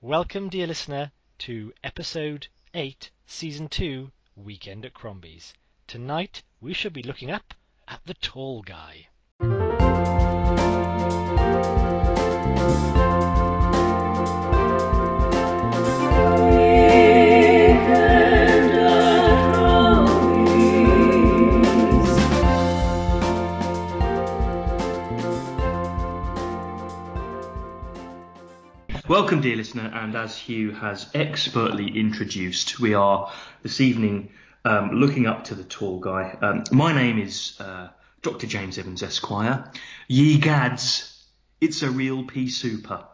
Welcome, dear listener, to episode 8, season 2, Weekend at Crombie's. Tonight we shall be looking up at the tall guy. Welcome, dear listener, and as Hugh has expertly introduced, we are this evening um, looking up to the tall guy. Um, my name is uh, Dr. James Evans, Esquire. Ye gads, it's a real pea super.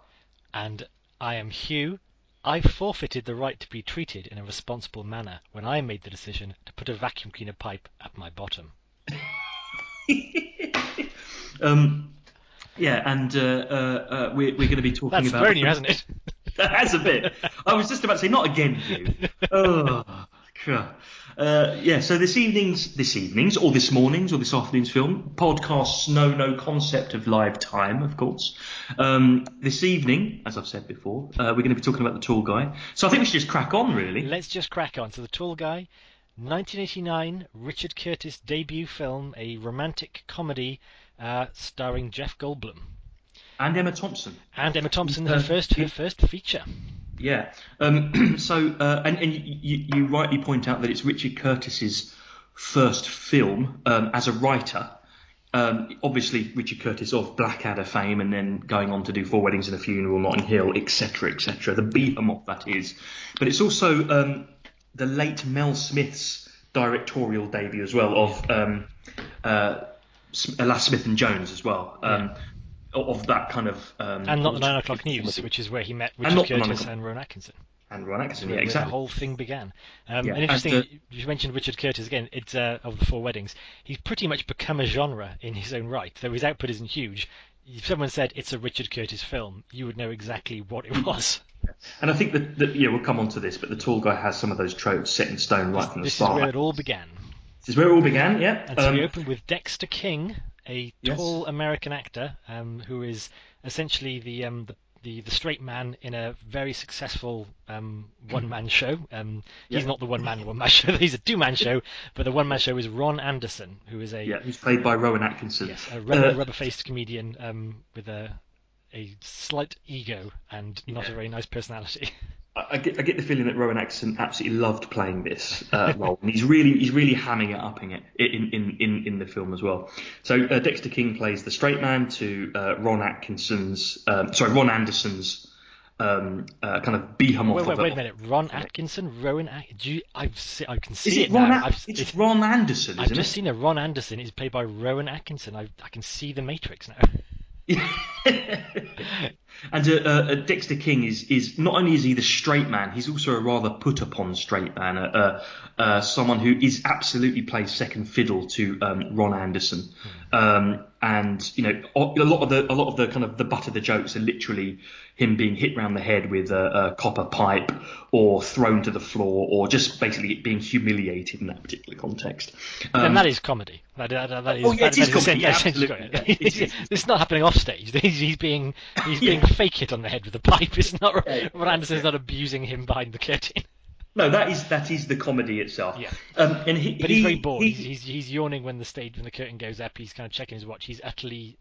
And I am Hugh. I forfeited the right to be treated in a responsible manner when I made the decision to put a vacuum cleaner pipe at my bottom. um, yeah, and uh, uh, uh, we're, we're going to be talking That's about. thrown you, hasn't it? that has a bit. I was just about to say, not again, Hugh. oh. Uh, yeah, so this evening's, this evening's, or this morning's, or this afternoon's film, podcasts know no concept of live time, of course. Um, this evening, as I've said before, uh, we're going to be talking about the tall guy. So I think we should just crack on, really. Let's just crack on. So the tall guy, 1989, Richard Curtis debut film, a romantic comedy uh, starring Jeff Goldblum And Emma Thompson. and Emma Thompson, her Uh, first her first feature. Yeah. Um, so, uh, and, and you, you rightly point out that it's Richard Curtis's first film um, as a writer. Um, obviously, Richard Curtis of Blackadder fame, and then going on to do Four Weddings and a Funeral, Notting Hill, etc., etc. The behemoth that is. But it's also um, the late Mel Smith's directorial debut as well of um, uh, S- uh, Smith and Jones as well. Um, Of that kind of um, And not the nine o'clock news, which is where he met Richard not the 9 Curtis and Ron Atkinson. and Ron Atkinson, yeah, exactly. the whole thing began. Um, Yeah, and interesting, uh, you mentioned Richard Curtis again. It's uh, of the Four Weddings. He's pretty much become a genre in his own right, though his output isn't huge. If someone said it's a Richard Curtis film, you would know exactly what it was. And I think that, that yeah, we'll come on to this, but the tall guy has some of those tropes set in stone right from the This is start. where it all began. This is where it all began, yeah. And so Um, we opened with Dexter King, a Yes. tall American actor um, who is essentially the, um, the the the straight man in a very successful um, one man show. Um, he's Yeah. not the one man one man show. He's a two man show, but the one man show is Ron Anderson, who is a yeah, who's played by Rowan Atkinson. yes a rubber, Uh, rubber faced comedian um, with a a slight ego and not a very nice personality. I, get, I get the feeling that Rowan Atkinson absolutely loved playing this uh, role, and he's really he's really hamming it up in it in in, in, in the film as well. So uh, Dexter King plays the straight man to uh, Ron Atkinson's um, sorry Ron Anderson's um, uh, kind of behemoth. wait, wait, wait a minute. Ron Atkinson, Rowan. You, I've se- I can see Is it, it Ron? now. At- it's it's- Ron Anderson, I've just it? seen a Ron Anderson. He's played by Rowan Atkinson. I, I can see the Matrix now. and uh, uh, Dexter King is is not only is he the straight man, he's also a rather put upon straight man, uh, uh, uh, someone who is absolutely plays second fiddle to um, Ron Anderson. Um, and you know a lot of the a lot of the kind of the butt of the jokes are literally him being hit round the head with a, a copper pipe or thrown to the floor or just basically being humiliated in that particular context. Um, and that is comedy. That, that, that, that is, Oh, yeah, that, it is comedy, essen- absolutely. essentially- Yeah, it is. not happening off stage. He's, he's being he's being Yeah. fake hit on the head with a pipe. It's not Yeah, Anderson's not abusing him behind the curtain. No, that is that is the comedy itself. Yeah. Um, and he, But he, he's very bored. he- he's, he's he's yawning when the stage when the curtain goes up. He's kind of checking his watch. He's utterly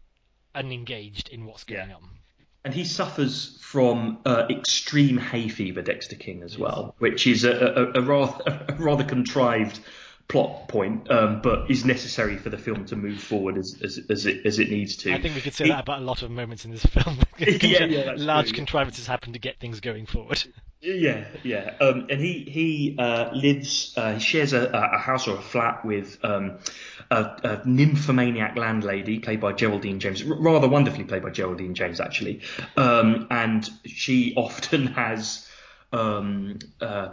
unengaged in what's going Yeah. on. And he suffers from uh, extreme hay fever, Dexter King, as well, which is a, a, a, rather, a rather contrived plot point, um, but is necessary for the film to move forward as, as, as, it, as it needs to. I think we could say He- that about a lot of moments in this film. Yeah, yeah, Large true, yeah. contrivances happen to get things going forward. Yeah, yeah. Um, and he he uh, lives, uh, he shares a, a house or a flat with um, a, a nymphomaniac landlady played by Geraldine James, rather wonderfully played by Geraldine James actually. Um, and she often has. Um, uh,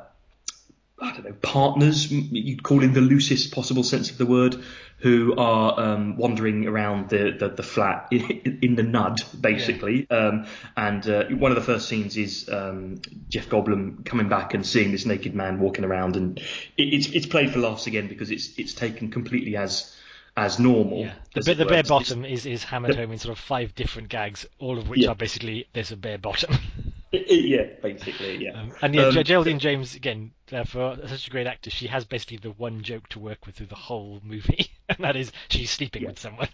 I don't know, partners, you'd call in the loosest possible sense of the word, who are um, wandering around the, the, the flat in, in the nud, basically. Um, and uh, one of the first scenes is um, Jeff Goldblum coming back and seeing this naked man walking around, and it, it's it's played for laughs again because it's it's taken completely as as normal. Yeah. The, as the bare bottom is, is hammered home in sort of five different gags, all of which Yeah. are basically there's a bare bottom. yeah, basically, yeah. Um, and yeah, Um, Geraldine James again uh, for such a great actor, she has basically the one joke to work with through the whole movie, and that is she's sleeping Yeah. with someone.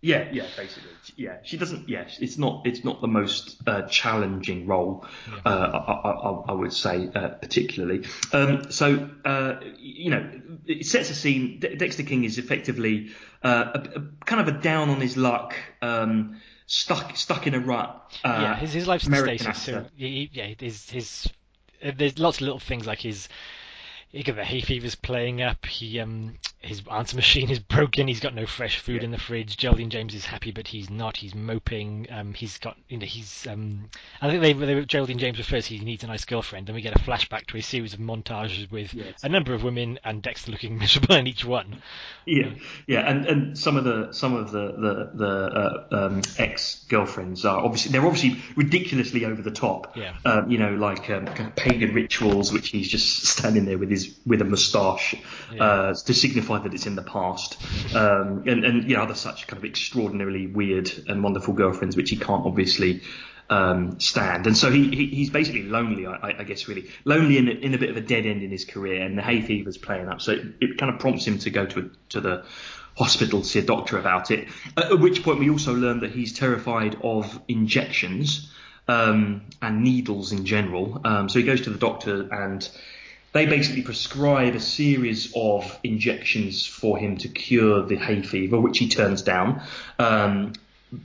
Yeah, yeah, basically, yeah. She doesn't. Yeah, it's not. It's not the most uh, challenging role. Uh, I, I, I- I would say, uh, particularly. Um, so, uh, you know, it sets a scene. De- Dexter King is effectively uh, a, a, kind of a down on his luck, um, stuck stuck in a rut. Uh, yeah, his his life's American stasis. So he, yeah, his his uh, there's lots of little things like his. He got the hay fever's playing up. He um his answer machine is broken. He's got no fresh food Yeah. in the fridge. Geraldine James is happy, but he's not. He's moping. Um, he's got you know he's um. I think they, they Geraldine James refers he needs a nice girlfriend, and we get a flashback to a series of montages with Yes. a number of women and Dexter looking miserable in each one. Yeah, yeah, and, and some of the some of the the, the uh, um, ex girlfriends are obviously they're obviously ridiculously over the top. Yeah. Um, you know, like um, kind of pagan rituals, which he's just standing there with his with a moustache Yeah. uh, to signify that it's in the past, um, and and know other such kind of extraordinarily weird and wonderful girlfriends, which he can't obviously. Um, stand. And so he, he he's basically lonely I, I- guess really. Lonely in a, in a bit of a dead end in his career and the hay fever's playing up. So it, it kind of prompts him to go to to the hospital to see a doctor about it. At, at which point we also learn that he's terrified of injections um, and needles in general. Um, so he goes to the doctor and they basically prescribe a series of injections for him to cure the hay fever, which he turns down, um,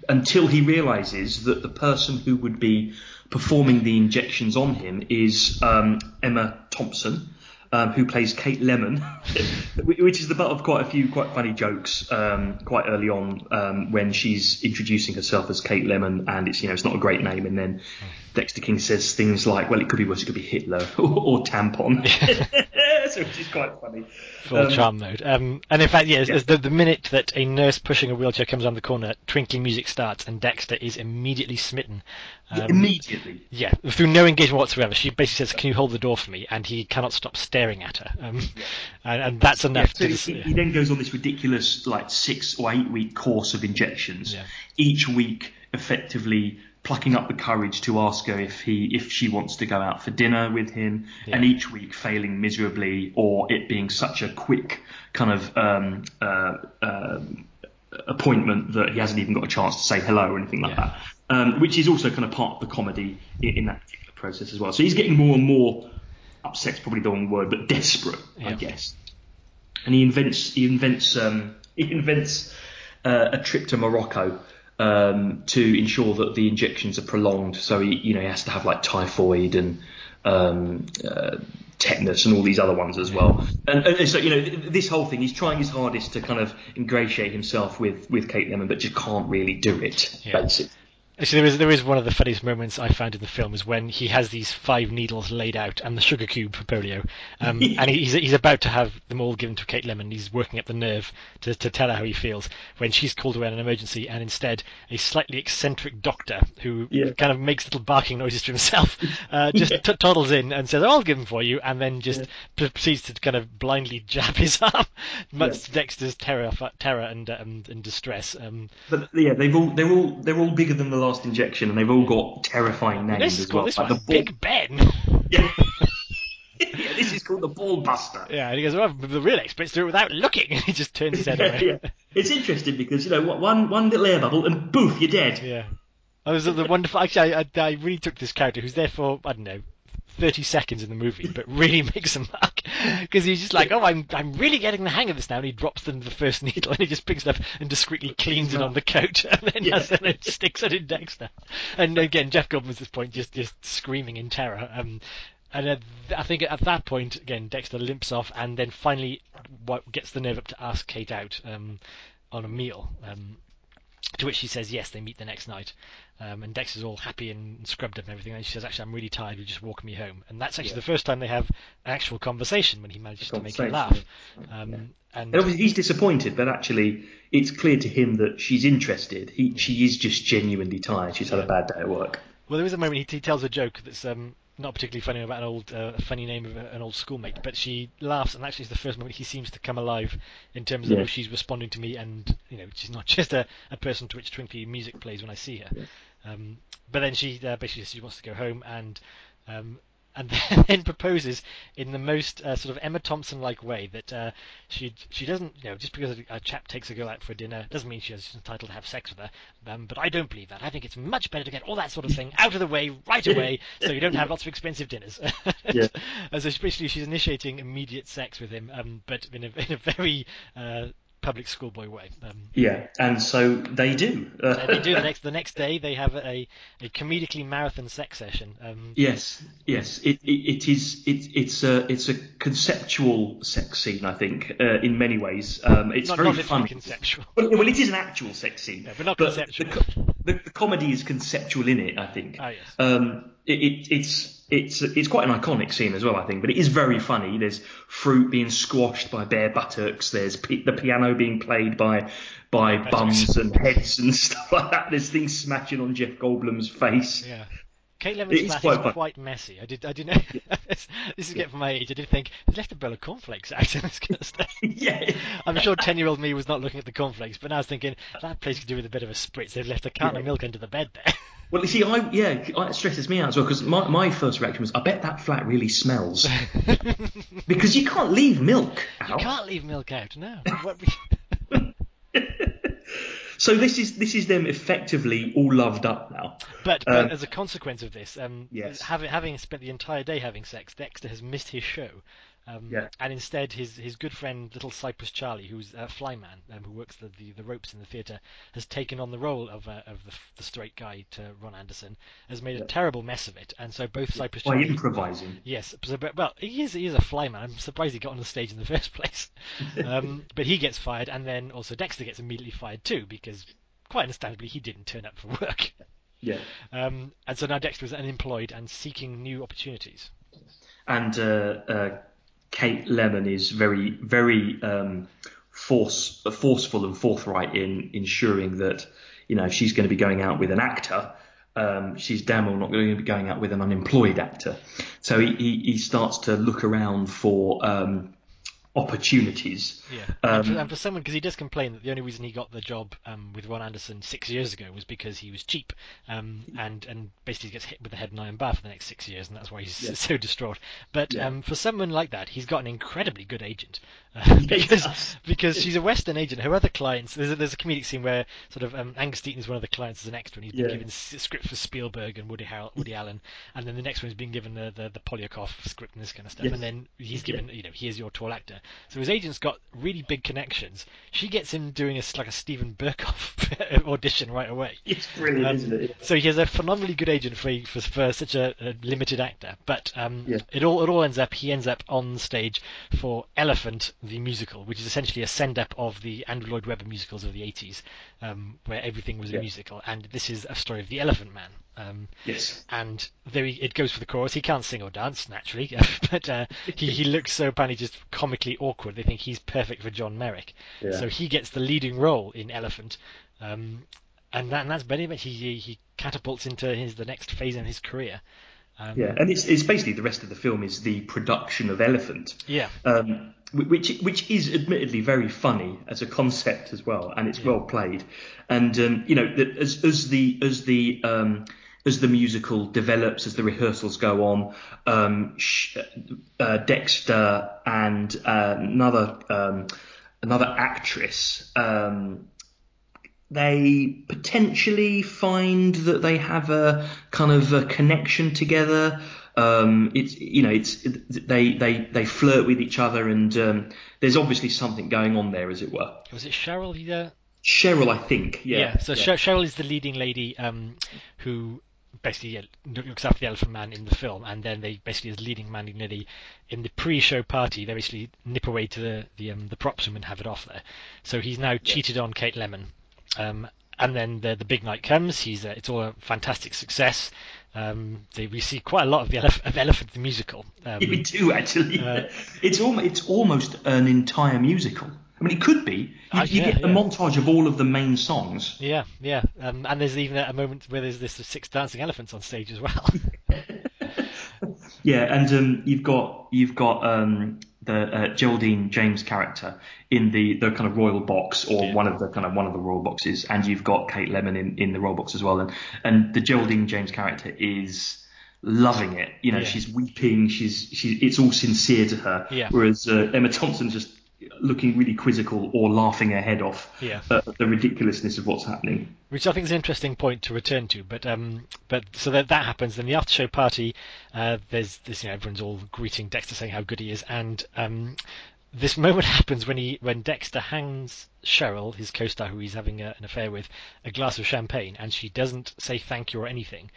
until he realizes that the person who would be performing the injections on him is um, Emma Thompson. Um, who plays Kate Lemon, which is the butt of quite a few quite funny jokes um, quite early on um, when she's introducing herself as Kate Lemon, and it's you know it's not a great name, and then Dexter King says things like, "Well, it could be worse, it could be Hitler or, or tampon," so which is quite funny. Full Um, charm mode. Um, and in fact, yes, yeah. as the, the minute that a nurse pushing a wheelchair comes around the corner, twinkling music starts, and Dexter is immediately smitten. Um, Immediately, Yeah, through no engagement whatsoever. She basically says, "Can you hold the door for me?" And he cannot stop staring at her. Um, and, and that's Yeah, enough so to. he, he then goes on this ridiculous like six or eight week course of injections. Yeah. Each week, effectively plucking up the courage to ask her if he if she wants to go out for dinner with him, Yeah. and each week failing miserably, or it being such a quick kind of um, uh, um appointment that he hasn't even got a chance to say hello or anything like Yeah. that. Um, which is also kind of part of the comedy in, in that particular process as well. So he's getting more and more upset's probably the wrong word, but desperate, I guess and he invents he invents um, he invents uh, a trip to Morocco um, to ensure that the injections are prolonged. So he you know he has to have like typhoid and um, uh, tetanus and all these other ones as well. And, and so you know this whole thing he's trying his hardest to kind of ingratiate himself with with Kate Lemon, but just can't really do it. Yeah. Basically. Actually, there is there is one of the funniest moments I found in the film is when he has these five needles laid out and the sugar cube for polio, um, and he's he's about to have them all given to Kate Lemon. He's working up the nerve to to tell her how he feels when she's called away on an emergency, and instead a slightly eccentric doctor who Yeah. kind of makes little barking noises to himself uh, just Yeah. t- toddles in and says, "Oh, "I'll give them for you," and then just p- proceeds to kind of blindly jab his arm, much to Dexter's terror terror and um, and distress. Um, But yeah, they've all they're all they're all bigger than the last injection, and they've all got terrifying names this is as called well. this like one the ball- Big Ben. Yeah. yeah, this is called the ball buster. Yeah, and he goes, well, the real experts do it without looking. And he just turns his head Yeah, away. yeah. It's interesting because you know one one little air bubble and boof, you're dead. Yeah. I was the wonderful. Actually, I, I, I really took this character who's there for I don't know. 30 seconds in the movie, but really makes a mark because he's just like, oh, I'm I'm really getting the hang of this now, and he drops them the first needle, and he just picks it up and discreetly cleans it on the coat, and then, Yeah. and then sticks it in Dexter. And again, Jeff Goldblum's at this point just just screaming in terror. Um, and uh, I think at that point, again, Dexter limps off, and then finally what gets the nerve up to ask Kate out um, on a meal. Um, to which she says yes. They meet the next night, um, and is all happy and scrubbed up and everything. And she says, "Actually, I'm really tired. You just walk me home." And that's actually Yeah. the first time they have an actual conversation when he manages to make her laugh. Um, And And obviously he's disappointed, but actually it's clear to him that she's interested. He she is just genuinely tired. She's had a bad day at work. well, there is a moment he, he tells a joke that's um, not particularly funny about an old, uh, funny name of an old schoolmate, but she laughs, and actually it's the first moment he seems to come alive in terms of Yeah. how she's responding to me, and you know, she's not just a, a person to which twinkly music plays when I see her. Um, but then she uh, basically she wants to go home and um, and then proposes in the most uh, sort of Emma Thompson-like way that uh, she she doesn't you know just because a, chap takes a girl out for dinner doesn't mean she's entitled to have sex with her. Um, but I don't believe that. I think it's much better to get all that sort of thing out of the way right away, so you don't have lots of expensive dinners. yeah. so basically, she's initiating immediate sex with him, um, but in a in a very uh, public schoolboy way. Um, yeah, and so they do. Uh, they do the next the next day. They have a, a comedically marathon sex session. Um, yes, yes, it, it, it is. It, it's a it's a conceptual sex scene. I think uh, in many ways, um, it's not, very not fun. Conceptual. Well, well, it is an actual sex scene, yeah, but not but conceptual. The, the, the, comedy is conceptual in it. I think. Ah, yes. Um, it, it's it's it's quite an iconic scene as well, I think. But it is very funny. There's fruit being squashed by bare buttocks. There's p- the piano being played by by bums and heads and stuff like that. There's things smashing on Jeff Goldblum's face. Yeah. Kate Lemon's It's flat quite is fun. quite messy. I did, I didn't. this is getting from my age. I did think they left a bowl of cornflakes out in this kind of stuff. yeah. I'm sure ten-year-old me was not looking at the cornflakes, but now I was thinking that place could do with a bit of a spritz. They've left a carton of milk under the bed there. Well, you see, I yeah, it stresses me out as well because my, my first reaction was, I bet that flat really smells because you can't leave milk out. You can't leave milk out. No. So this is this is them effectively all loved up now. But, Um, as a consequence of this, um, Yes. having having spent the entire day having sex, Dexter has missed his show. Um, Yeah. And instead, his his good friend, Little Cyprus Charlie, who's a flyman um, who works the, the, the ropes in the theatre, has taken on the role of uh, of the, the straight guy to Ron Anderson, has made a terrible mess of it, and so both Cyprus By Charlie. improvising. Yes, so, but, well, he is he is a flyman. I'm surprised he got on the stage in the first place. Um, but he gets fired, and then also Dexter gets immediately fired too because, quite understandably, he didn't turn up for work. Yeah. Um, and so now Dexter is unemployed and seeking new opportunities. And uh, uh, Kate Lemon is very very um, force forceful and forthright in ensuring that you know if she's going to be going out with an actor. Um, she's damn well not going to be going out with an unemployed actor. So he, he, he starts to look around for um, opportunities. Yeah. and, for, Um, and for someone, because he does complain that the only reason he got the job um, with Ron Anderson six years ago was because he was cheap, um, and and basically gets hit with the head and iron bar for the next six years, and that's why he's Yeah. so distraught. But Yeah. um, for someone like that, he's got an incredibly good agent. Uh, because because she's a Western agent. Her other clients, there's a, there's a comedic scene where sort of um, Angus Deayton is one of the clients as an extra, and he's been given s- script for Spielberg and Woody, Har- Woody Allen, and then the next one is being given the the, the Polyakov script and this kind of stuff, Yes. and then he's given you know here's your tall actor. So his agent's got really big connections. She gets him doing a like a Steven Berkoff audition right away. It's brilliant, Um, isn't it? So he has a phenomenally good agent for for, for such a, a limited actor. But um, Yeah. it all it all ends up he ends up on stage for Elephant the musical, which is essentially a send up of the Andrew Lloyd Webber musicals of the 80s, um, where everything was Yeah. a musical. And this is a story of the Elephant Man. Um, Yes. and there he, it goes for the chorus. He can't sing or dance naturally, but uh, he he looks so apparently just comically awkward. They think he's perfect for John Merrick, Yeah. so he gets the leading role in Elephant, um, and, that, and that's very much he he catapults into his the next phase in his career. Um, Yeah, and it's, it's basically the rest of the film is the production of Elephant, yeah, um, which which is admittedly very funny as a concept as well, and it's well played. And um, you know, as as the as the um, as the musical develops, as the rehearsals go on, um, sh- uh, Dexter and uh, another um, another actress. Um, they potentially find that they have a kind of a connection together. Um, it's you know it's they they they flirt with each other and um, there's obviously something going on there as it were. was it Cheryl? He, uh, Cheryl, I think. Yeah. Yeah. so Cher- Cheryl is the leading lady um, who basically looks after the Elephant Man in the film, and then they basically is leading Mandy Niddy in the pre-show party. They basically nip away to the the, um, the props room and have it off there. So he's now cheated on Kate Lemon, um, and then the the big night comes. He's uh, it's all a fantastic success. Um, they, we see quite a lot of the Elef- of Elephant the musical. Um, we do actually. Uh, it's almost it's almost an entire musical. I mean, it could be. You, Uh, you yeah, get a yeah. montage of all of the main songs. yeah, yeah, um, and there's even a, a moment where there's this six dancing elephants on stage as well. Yeah, and um, you've got you've got um, the uh, Geraldine James character in the, the kind of royal box or Yeah. one of the kind of one of the royal boxes, and you've got Kate Lemon in, in the royal box as well, and and the Geraldine James character is loving it. You know, Yeah. she's weeping. She's she. It's all sincere to her. Yeah. Whereas uh, Emma Thompson just looking really quizzical or laughing her head off Yeah. at the ridiculousness of what's happening. which I think is an interesting point to return to. But um, but so that that happens. Then the after show party, uh, there's this, you know, everyone's all greeting Dexter, saying how good he is, and um, this moment happens when he when Dexter hands Cheryl, his co-star, who he's having a, an affair with, a glass of champagne, and she doesn't say thank you or anything.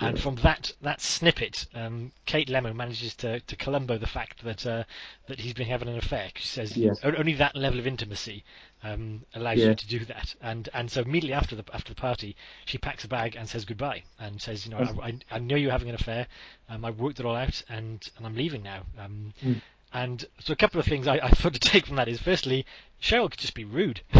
And from that that snippet, um, Kate Lemon manages to, to Columbo the fact that uh, that he's been having an affair. She says. "O- only that level of intimacy um, allows Yeah. you to do that. And and so immediately after the after the party, she packs a bag and says goodbye and says, you know, I, I, I know you're having an affair. Um, I worked it all out, and and I'm leaving now. Um, And so a couple of things I, I thought to take from that is firstly, Cheryl could just be rude.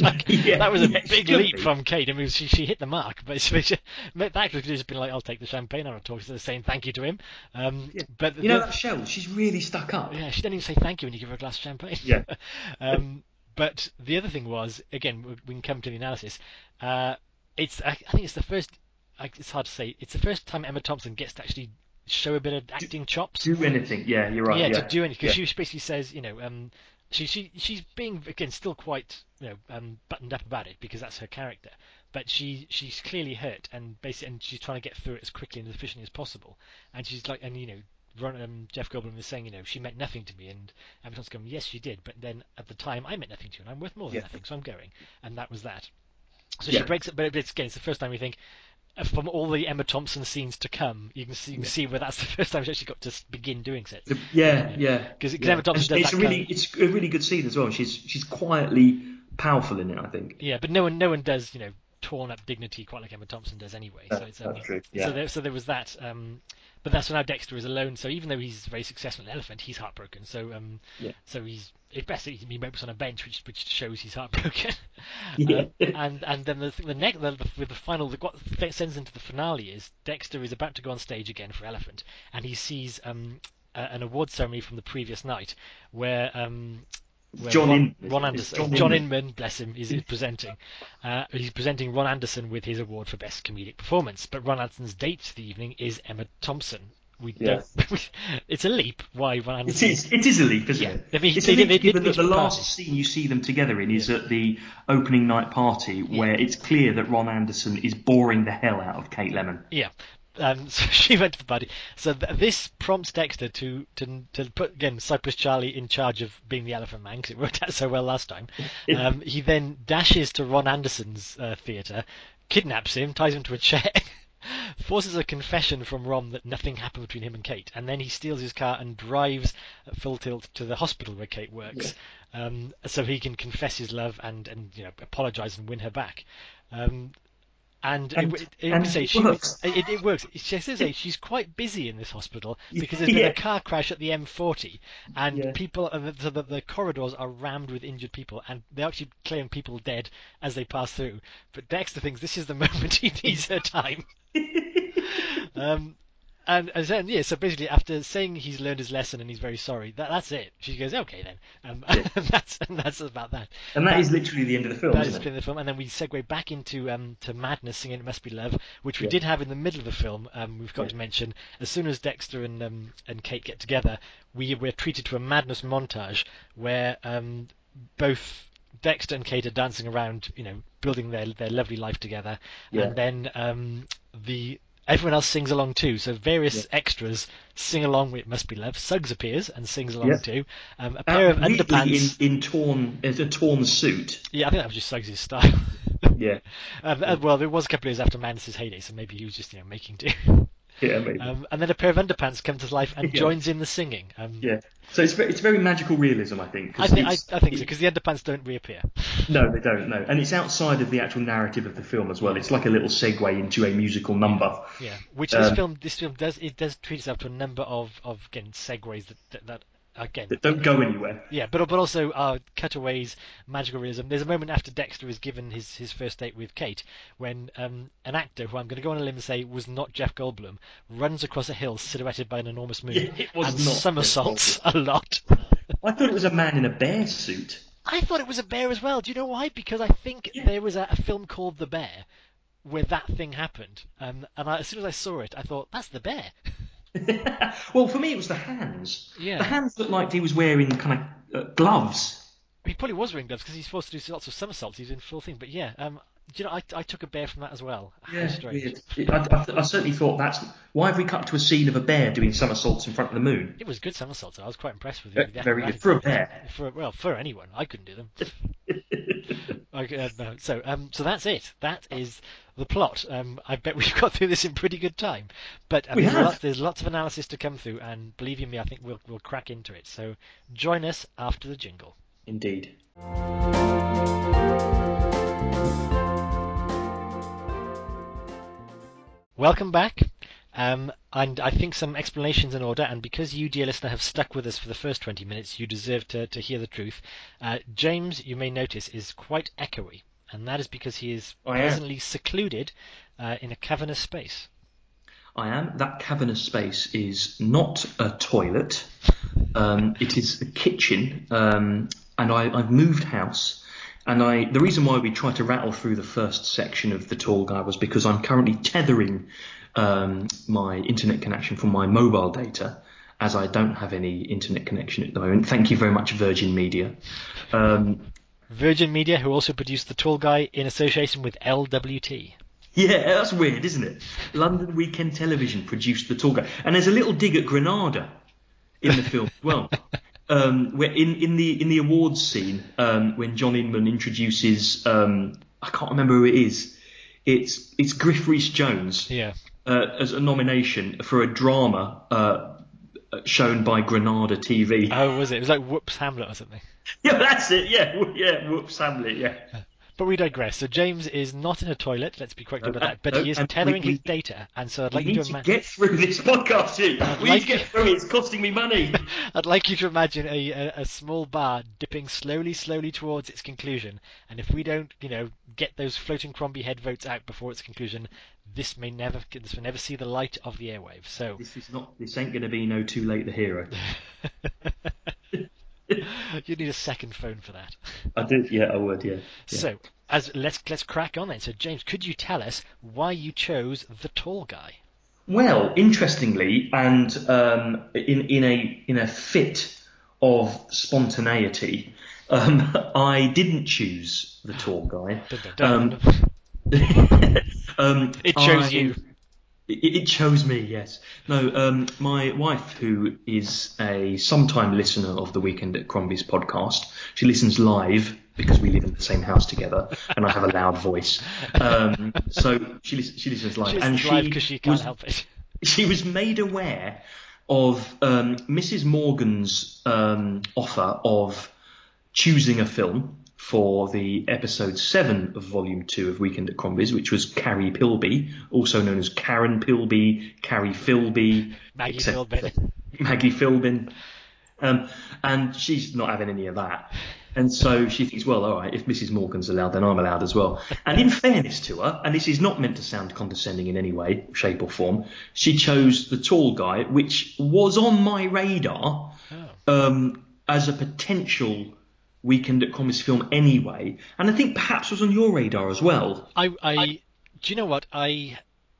Like, Yeah, that was a yeah, big leap be. from Kate. I mean, she she hit the mark, but she, she, that could have just been like, "I'll take the champagne." I'm not talking to saying thank you to him. Um, But You know the- that Cheryl, she's really stuck up. yeah, she didn't even say thank you when you give her a glass of champagne. Yeah. um, but the other thing was, again, we- we can come to the analysis. Uh, it's I, I think it's the first. I- It's hard to say. It's the first time Emma Thompson gets to actually show a bit of acting chops. Do anything. Yeah, you're right. yeah, Yeah, to do anything because Yeah. she basically says, you know, um, she she she's being again still quite you know um, buttoned up about it because that's her character, but she she's clearly hurt and basically and she's trying to get through it as quickly and as efficiently as possible, and she's like and you know. Ron, um, Jeff Goldblum was saying, you know, she meant nothing to me, and Thompson's going, yes, she did, but then at the time I meant nothing to you, and I'm worth more than Yeah. nothing, so I'm going, and that was that. So Yeah. she breaks it, but it's, again, it's the first time we think, from all the Emma Thompson scenes to come, you can see, you can see where that's the first time she actually got to begin doing so. The- Yeah, yeah. 'Cause yeah. Emma Thompson it's that a really, kind of- it's a really good scene as well. She's she's quietly powerful in it. I think. Yeah, but no one, no one does, you know, torn up dignity quite like Emma Thompson does anyway. So it's um, that's true, So there, so there was that. Um, but that's when now Dexter is alone. So even though he's very successful in Elephant, he's heartbroken. So um, Yeah. so he's at best he mopes on a bench, which which shows he's heartbroken. Yeah. Um, and and then the the next the, the, with the final the, what sends into the finale is Dexter is about to go on stage again for Elephant, and he sees um a, an award ceremony from the previous night where um. Where John Ron, Inman. Ron Anderson, John John Inman. Inman, bless him, is, is presenting. Uh, he's presenting Ron Anderson with his award for best comedic performance. But Ron Anderson's date for the evening is Emma Thompson. We Yeah. don't. it's a leap. Why Ron Anderson? is. It is a leap, isn't Yeah. it? I mean, it's they a leap they did given that meet the last party. scene you see them together in is at the opening night party, where it's clear that Ron Anderson is boring the hell out of Kate Lemon. Yeah. Um, so she went to the party. So th- this prompts Dexter to, to to put again Cyprus Charlie in charge of being the Elephant Man because it worked out so well last time. Um, he then dashes to Ron Anderson's uh, theatre, kidnaps him, ties him to a chair, forces a confession from Ron that nothing happened between him and Kate, and then he steals his car and drives at full tilt to the hospital where Kate works, um, so he can confess his love and and you know apologise and win her back. Um, and, And- it, it, and say it she, works. it, it works. She says hey, she's quite busy in this hospital because there's been Yeah. a car crash at the M40, and Yeah. people, the, so the, the corridors are rammed with injured people, and they actually claim people dead as they pass through. But Dexter thinks this is the moment he needs her time. um, and, and then, yeah, so basically, after saying he's learned his lesson and he's very sorry, that, that's it. She goes, okay then. Um, and that's and that's about that. And that is literally the end of the film, That is isn't in it? the film, and then we segue back into um, to Madness singing "It Must Be Love," which we Yeah. did have in the middle of the film. Um, we've got Yeah. to mention as soon as Dexter and um, and Kate get together, we we're treated to a Madness montage where um, both Dexter and Kate are dancing around, you know, building their their lovely life together, Yeah. and then um, the everyone else sings along too. So various extras sing along with "It Must Be Love." Suggs appears and sings along Yeah. too. Um, a pair of underpants. in, in torn, in a torn suit. Yeah, I think that was just Suggs' style. Yeah, Um, uh, well, there was a couple of years after Madness's heyday, so maybe he was just you know making do. yeah, maybe. Um, and then a pair of underpants comes to life and Yeah. joins in the singing. Um, yeah. So it's very, it's very magical realism, I think. I think I, I think so because the underpants don't reappear. No, they don't. No, and it's outside of the actual narrative of the film as well. It's like a little segue into a musical number. Yeah, which this Um, film this film does it does treat itself to a number of of again segues that that, that again, that don't go anywhere. yeah, but but also uh, cutaways, magical realism. There's a moment after Dexter is given his, his first date with Kate when um, an actor who I'm going to go on a limb and say was not Jeff Goldblum runs across a hill silhouetted by an enormous moon Yeah, it was and not somersaults a lot. I thought it was a man in a bear suit. I thought it was a bear as well. Do you know why? Because I think Yeah. there was a, a film called The Bear where that thing happened, um, and I, as soon as I saw it, I thought that's the bear. well, for me, it was the hands. Yeah. The hands looked like he was wearing kind of uh, gloves. He probably was wearing gloves because he's supposed to do lots of somersaults. He's in full thing, but yeah. Um, do you know, I, I took a bear from that as well. How strange. weird. It- I, I, I certainly thought that's why have we cut to a scene of a bear doing somersaults in front of the moon? It was good somersaults. I was quite impressed with it. Very good for a bear. For well, for anyone, I couldn't do them. I, uh, no, so, um, so that's it. That is the plot. Um, I bet we've got through this in pretty good time. But uh, there's, lots, there's lots of analysis to come through, and believe you me, I think we'll we'll crack into it. So, join us after the jingle. Indeed. Welcome back. Um, and I think some explanations in order, and because you, dear listener, have stuck with us for the first 20 minutes, you deserve to, to hear the truth. Uh, James, you may notice, is quite echoey, and that is because he is I am. presently secluded uh, in a cavernous space. I am. That cavernous space is not a toilet. Um, it is a kitchen, um, and I, I've moved house. And I, the reason why we tried to rattle through the first section of the tall guy was because I'm currently tethering um, my internet connection from my mobile data, as I don't have any internet connection at the moment. Thank you very much, Virgin Media. Um, Virgin Media, who also produced The Tall Guy in association with LWT. Yeah, that's weird, isn't it? London Weekend Television produced the tall guy, and there's a little dig at Granada in the film as well. Um, where in, in the in the awards scene, um, when John Inman introduces, um, I can't remember who it is. It's it's Griff Rhys Jones Yeah. uh, as a nomination for a drama uh, shown by Granada TV. Oh, was it? It was like Whoops Hamlet or something. yeah, that's it. Yeah, yeah. Whoops, Hamlet. Yeah. But we digress. So James is not in a toilet. Let's be clear about that. But he oh, is oh, oh, and tethering we- his data, and so I'd like you need to imagine. get through this podcast. We like need to get through it. It's costing me money. I'd like you to imagine a, a, a small bar dipping slowly, slowly towards its conclusion, and if we don't, you know, get those floating Crombie head votes out before its conclusion, this may never, this will never see the light of the airwaves. So, This is not. This ain't going to be no too late. The hero. you need a second phone for that. I did. Yeah, I would. Yeah. yeah. So, as let's let's crack on then. So, James, could you tell us why you chose the tall guy? Well, interestingly, and um, in in a in a fit of spontaneity, um, I didn't choose the tall guy. Um, um, It chose I- you. It, it chose me, yes. No, um, my wife, who is a sometime listener of the Weekend at Crombie's podcast, she listens live because we live in the same house together, and I have a loud voice. Um, so she she listens live, She's and live she because she can't was, help it. she was made aware of um, Mrs. Morgan's um, offer of choosing a film for the episode seven of volume two of Weekend at Crombie's, which was Carrie Pilby, also known as Karen Pilby, Carrie Philby, Maggie. Philbin. Maggie Philbin. Um, and she's not having any of that. And so she thinks, well, all right, if Mrs. Morgan's allowed, then I'm allowed as well. And in fairness to her, and this is not meant to sound condescending in any way, shape, or form, she chose the tall guy, which was on my radar Oh. um, as a potential weekend at Crombie's film anyway. And I think perhaps was on your radar as well. I, I, do you know what? I,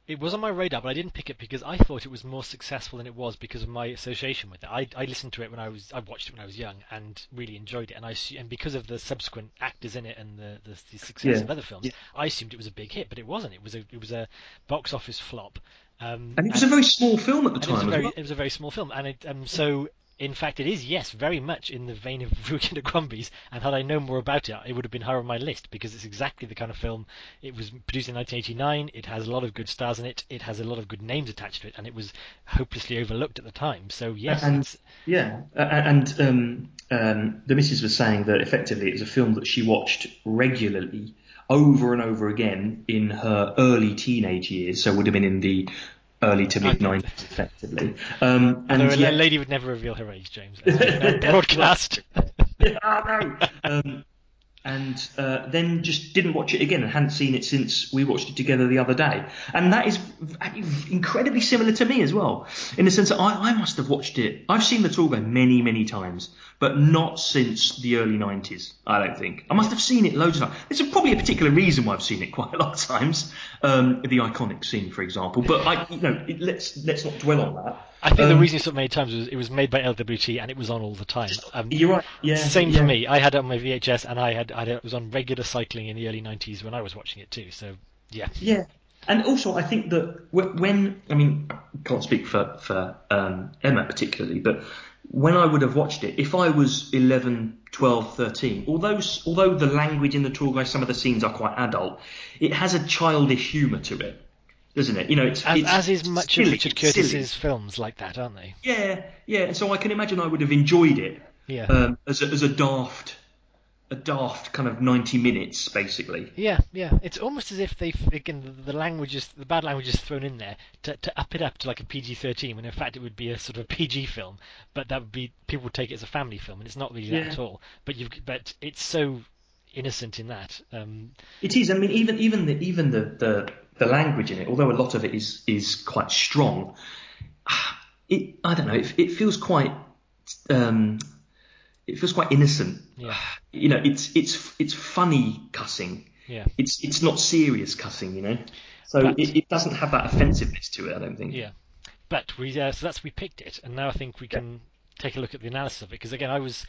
it was on my radar, but I didn't pick it because I thought it was more successful than it was because of my association with it. I, I listened to it when I was, I watched it when I was young and really enjoyed it, and I, assu- and because of the subsequent actors in it and the, the, the success Yeah. of other films, I assumed it was a big hit, but it wasn't. It was a, it was a box office flop. Um, And it was a very small film at the and it was a time very, well. it was a very small film, and it, um, so in fact it is yes, very much in the vein of Weekend at Crombie's. And had I known more about it, it would have been higher on my list because it's exactly the kind of film. It was produced in 1989. It has a lot of good stars in it. It has a lot of good names attached to it, and it was hopelessly overlooked at the time. So yes, And- Yeah, and um, um, the missus was saying that effectively it was a film that she watched regularly, over and over again in her early teenage years. So it would have been in the early to mid '90s, effectively. Um, and Although a yeah, lady would never reveal her age, James. Broadcast. oh, no. Um, and uh, then just didn't watch it again and hadn't seen it since we watched it together the other day. And that is incredibly similar to me as well, in the sense that I, I must have watched it. I've seen the Tour many, many times, but not since the early 90s, I don't think. I must have seen it loads of times. There's probably a particular reason why I've seen it quite a lot of times, um, the iconic scene, for example. But I, you know, let's let's not dwell on that. I think the Um, reason it's so many times was it was made by LWT and it was on all the time. Um, You're right. Yeah. same yeah. for me. I had it on my VHS and I had, I had it was on regular cycling in the early 90s when I was watching it too. So yeah, Yeah, and also I think that when I mean I can't speak for for um, Emma particularly, but when I would have watched it, if I was 11, 12, 13, although although the language in the tour guide, some of the scenes are quite adult, it has a childish humour to it, doesn't it? You know, it's as, it's as is much silly, of Richard it's silly. Curtis's films like that, aren't they? Yeah, yeah. And so I can imagine I would have enjoyed it Yeah. um, as a, as a daft, a daft kind of 90 minutes basically. Yeah, yeah. It's almost as if they again the, language is the bad language is thrown in there to, to up it up to like a PG-13 when in fact it would be a sort of a PG film, but that would be people would take it as a family film and it's not really that at all. But you've but it's so innocent in that. Um, It is. I mean, even even the even the, the the language in it, although a lot of it is is quite strong, it I don't know. It, it feels quite um, it feels quite innocent. Yeah. You know, it's it's it's funny cussing. yeah. It's it's not serious cussing. You know, so But- it, it doesn't have that offensiveness to it. I don't think. Yeah, but we uh, so that's we picked it, and now I think we can take a look at the analysis of it because again I was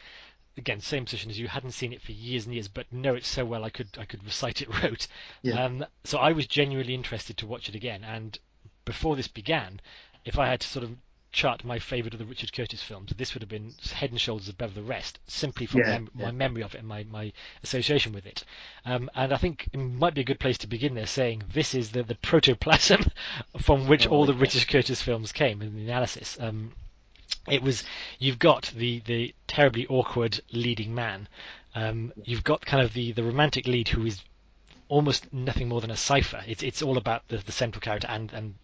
again same position as you hadn't seen it for years and years, but know it so well I could I could recite it rote. Yeah. Um, so I was genuinely interested to watch it again, and before this began, if I had to sort of chart my favourite of the Richard Curtis films, this would have been head and shoulders above the rest, simply from Yeah, mem- yeah. my memory of it and my, my association with it. Um, and I think it might be a good place to begin there, saying this is the, the protoplasm from which Oh, all the. Richard Curtis films came in the analysis. Um, it was you've got the the terribly awkward leading man. Um, you've got kind of the the romantic lead who is almost nothing more than a cipher. It's it's all about the, the central character and and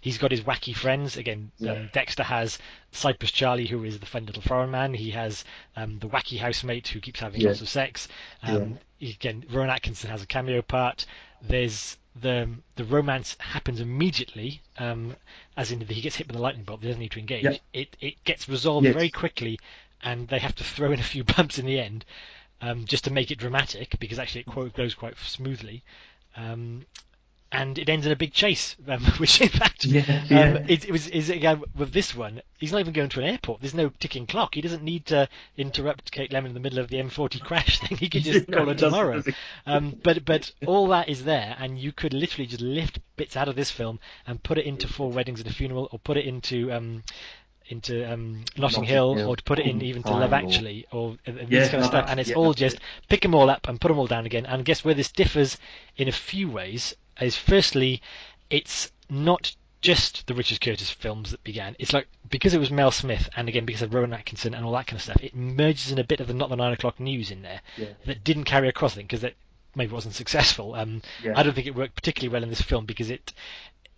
he's got his wacky friends. Again, Yeah. um, Dexter has Cyprus Charlie, who is the fun little foreign man. He has um, the wacky housemate who keeps having Yeah. lots of sex. Um, Again, Rowan Atkinson has a cameo part. There's the the romance happens immediately, um, as in he gets hit with a lightning bolt. He doesn't need to engage. Yeah. It it gets resolved Yes. very quickly, and they have to throw in a few bumps in the end um, just to make it dramatic because actually it goes quite smoothly. Um, and it ends in a big chase, um, which in fact, Yeah, um, it, it was is again with this one. He's not even going to an airport. There's no ticking clock. He doesn't need to interrupt Kate Lemon in the middle of the M40 crash thing. He could just No, call her tomorrow. Um, but but all that is there, and you could literally just lift bits out of this film and put it into Four Weddings and a Funeral, or put it into um, into um, Notting, Hill, Hill, or to put it in even to Love Actually, or uh, Yeah, kind of stuff. And it's yeah, all just it. pick them all up and put them all down again. And guess where this differs in a few ways is firstly, it's not just the Richard Curtis films that began. It's like because it was Mel Smith and again because of Rowan Atkinson and all that kind of stuff, it merges in a bit of the not the nine o'clock news in there Yeah. that didn't carry across. I think because that maybe wasn't successful. Um, Yeah. I don't think it worked particularly well in this film because it,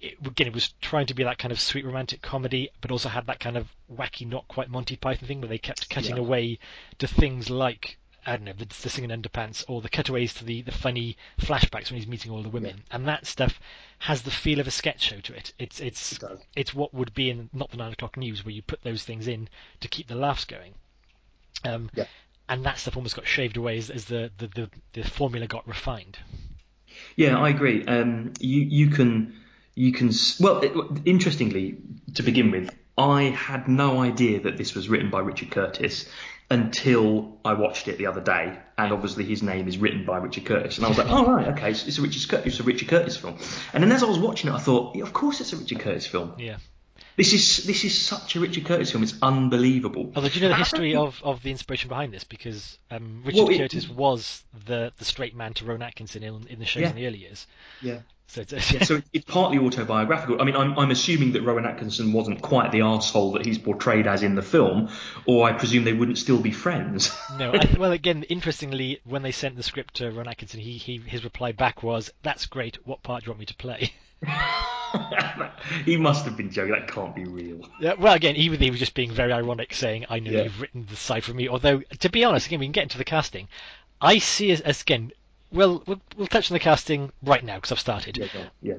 it again it was trying to be that kind of sweet romantic comedy, but also had that kind of wacky, not quite Monty Python thing where they kept cutting Yeah. away to things like. I don't know, the, the singing underpants or the cutaways to the, the funny flashbacks when he's meeting all the women. And that stuff has the feel of a sketch show to it. It's it's It it's what would be in not the nine o'clock news where you put those things in to keep the laughs going. Um, Yeah. And that stuff almost got shaved away as, as the, the, the, the formula got refined. Yeah, I agree. Um, you you can you can well. It, interestingly, to begin with, I had no idea that this was written by Richard Curtis until I watched it the other day, and obviously his name is written by Richard Curtis, and I was like, oh right, okay, it's, it's a Richard Curtis, it's a Richard Curtis film. And then as I was watching it, I thought, yeah, of course it's a Richard Curtis film. Yeah. This is this is such a Richard Curtis film. It's unbelievable. Although, do you know the history of, of the inspiration behind this? Because um, Richard Well, it- Curtis was the, the straight man to Rowan Atkinson in, in the shows Yeah. in the early years. Yeah. So it's, Yeah, so it's partly autobiographical. I mean, I'm, I'm assuming that Rowan Atkinson wasn't quite the asshole that he's portrayed as in the film, or I presume they wouldn't still be friends. No, I, well, again, interestingly, when they sent the script to Ron Atkinson, he, he his reply back was, "That's great. What part do you want me to play?" he must have been joking. That can't be real. Yeah, well, again, even he was just being very ironic, saying, "I know Yeah. you've written the side for me." Although, to be honest, again, we can get into the casting. I see as, as again, well, we'll, we'll touch on the casting right now because I've started. Yeah, yeah.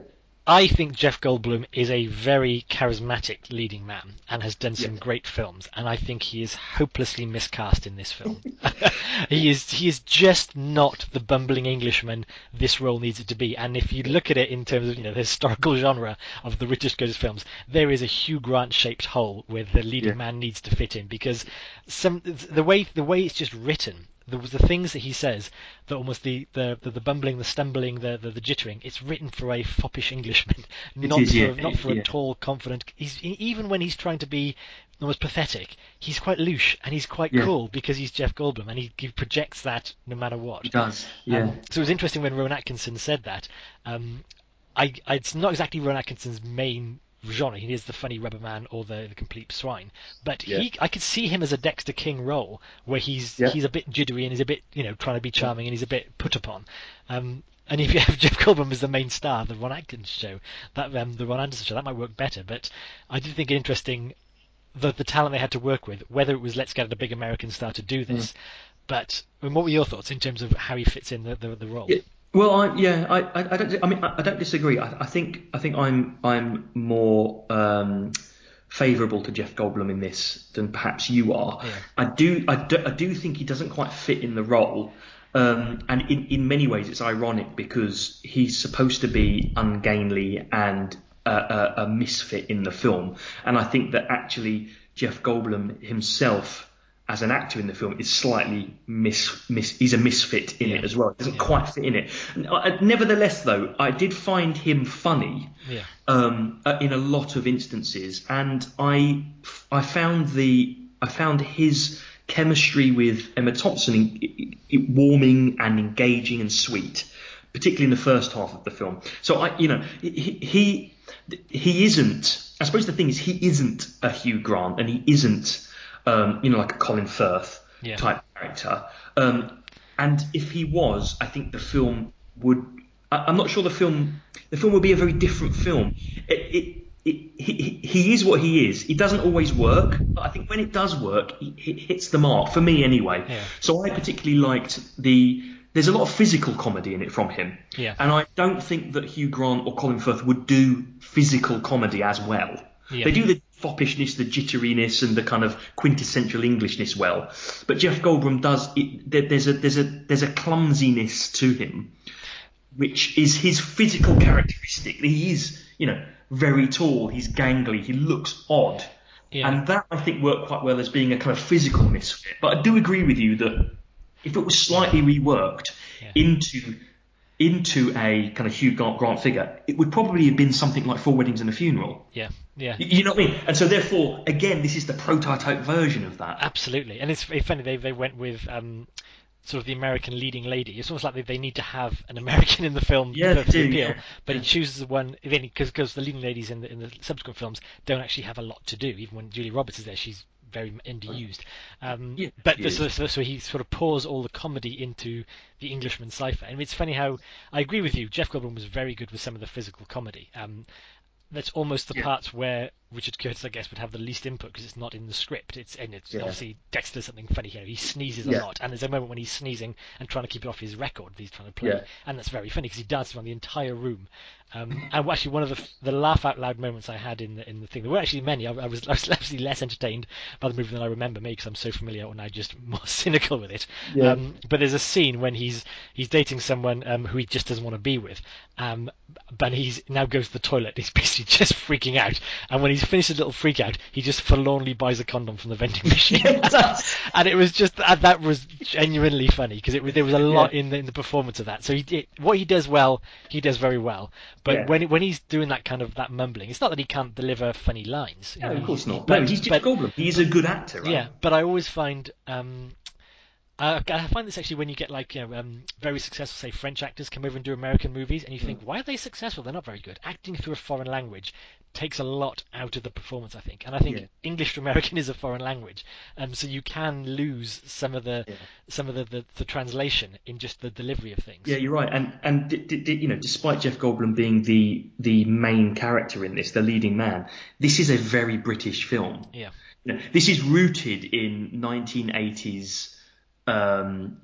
I think Jeff Goldblum is a very charismatic leading man and has done some Yes. great films, and I think he is hopelessly miscast in this film. he is he is just not the bumbling Englishman this role needs it to be. And if you look at it in terms of you know the historical genre of the Richard Curtis films, there is a Hugh Grant shaped hole where the leading Yeah. man needs to fit in because some the way the way it's just written the, the things that he says, the almost the, the, the, the bumbling, the stumbling, the, the, the jittering, it's written for a foppish Englishman, not is, for yeah, not for yeah. a tall, confident. He's even when he's trying to be almost pathetic, he's quite louche and he's quite Yeah. cool because he's Jeff Goldblum and he, he projects that no matter what. He does. Yeah. Um, so it was interesting when Rowan Atkinson said that. Um, I, I, it's not exactly Rowan Atkinson's main genre. He is the funny rubber man or the, the complete swine. But Yeah. he, I could see him as a Dexter King role where he's Yeah. he's a bit jittery and he's a bit you know trying to be charming and he's a bit put upon. Um, and if you have Jeff Goldblum as the main star of the Ron Atkinson show, that um, the Ron Anderson show, that might work better. But I did think it interesting the the talent they had to work with, whether it was let's get a big American star to do this. Mm. But I mean, what were your thoughts in terms of how he fits in the the, the role? Well, I, yeah, I, I, don't. I mean, I, I don't disagree. I, I think, I think I'm, I'm more um, favourable to Jeff Goldblum in this than perhaps you are. Yeah. I do, I do, I do think he doesn't quite fit in the role. Um, and in, in many ways, it's ironic because he's supposed to be ungainly and a, a, a misfit in the film. And I think that actually Jeff Goldblum himself, as an actor in the film, is slightly mis, mis he's a misfit in Yeah. it as well. He doesn't quite fit in it. Uh, Nevertheless, though, I did find him funny Yeah. um, uh, in a lot of instances, and I I found the I found his chemistry with Emma Thompson in, i i warming and engaging and sweet, particularly in the first half of the film. So I you know he he, he isn't. I suppose the thing is he isn't a Hugh Grant and he isn't um, you know like a Colin Firth Yeah. type character. Um, and if he was, I think the film would. I, I'm not sure the film. The film would be a very different film. It, it, it, he, he- he is what he is. It doesn't always work, but I think when it does work, it, it hits the mark for me anyway. Yeah. So I particularly liked the. There's a lot of physical comedy in it from him, Yeah. and I don't think that Hugh Grant or Colin Firth would do physical comedy as well. Yeah. They do the foppishness, the jitteriness, and the kind of quintessential Englishness well. But Jeff Goldblum does. It, there, there's a there's a there's a clumsiness to him, which is his physical characteristic. He is, you know, very tall. He's gangly. He looks odd. Yeah. And that I think worked quite well as being a kind of physical misfit. But I do agree with you that if it was slightly reworked Yeah. into into a kind of Hugh Grant, figure, it would probably have been something like Four Weddings and a Funeral. Yeah. Yeah. You- know what I mean? And so therefore, again, this is the prototype version of that. Absolutely, and it's, it's funny they they went with um, sort of the American leading lady. It's almost like they, they need to have an American in the film Yeah, for, the appeal, yeah. but he chooses the one because because the leading ladies in the in the subsequent films don't actually have a lot to do. Even when Julie Roberts is there, she's very underused. Um, Yeah, but she so, is. so, so he sort of pours all the comedy into the Englishman cipher. And it's funny how I agree with you. Jeff Goldblum was very good with some of the physical comedy. Um, that's almost the Yeah. parts where Richard Curtis, I guess, would have the least input because it's not in the script. It's and it's Yeah. obviously Dexter something funny here. He sneezes a Yeah. lot, and there's a moment when he's sneezing and trying to keep it off his record that he's trying to play, Yeah. and that's very funny because he dances around the entire room. Um, and actually, one of the the laugh out loud moments I had in the in the thing, there were actually many. I, I was I was actually less entertained by the movie than I remember, maybe because I'm so familiar and I just more cynical with it. Um, but there's a scene when he's he's dating someone um, who he just doesn't want to be with, um, but he's now goes to the toilet. He's basically just freaking out, and when he's finished his little freak out, he just forlornly buys a condom from the vending machine, and it was just that was genuinely funny because it was there was a lot Yeah. in the, in the performance of that. So he did what he does well, he does very well. But Yeah. when when he's doing that kind of that mumbling, it's not that he can't deliver funny lines. No, know, of course not. But, no, he's but- Jeff Goldblum. He's a good actor, right? yeah, but I always find um, Uh, I find this actually when you get like you know, um, very successful, say French actors come over and do American movies, and you think, why are they successful? They're not very good. Acting through a foreign language takes a lot out of the performance, I think, and I think Yeah. English to American is a foreign language, um, so you can lose some of the Yeah. some of the, the, the translation in just the delivery of things. Yeah, you're right. And and d- d- d- you know, despite Jeff Goldblum being the the main character in this, the leading man, this is a very British film. Yeah. You know, this is rooted in 1980s um,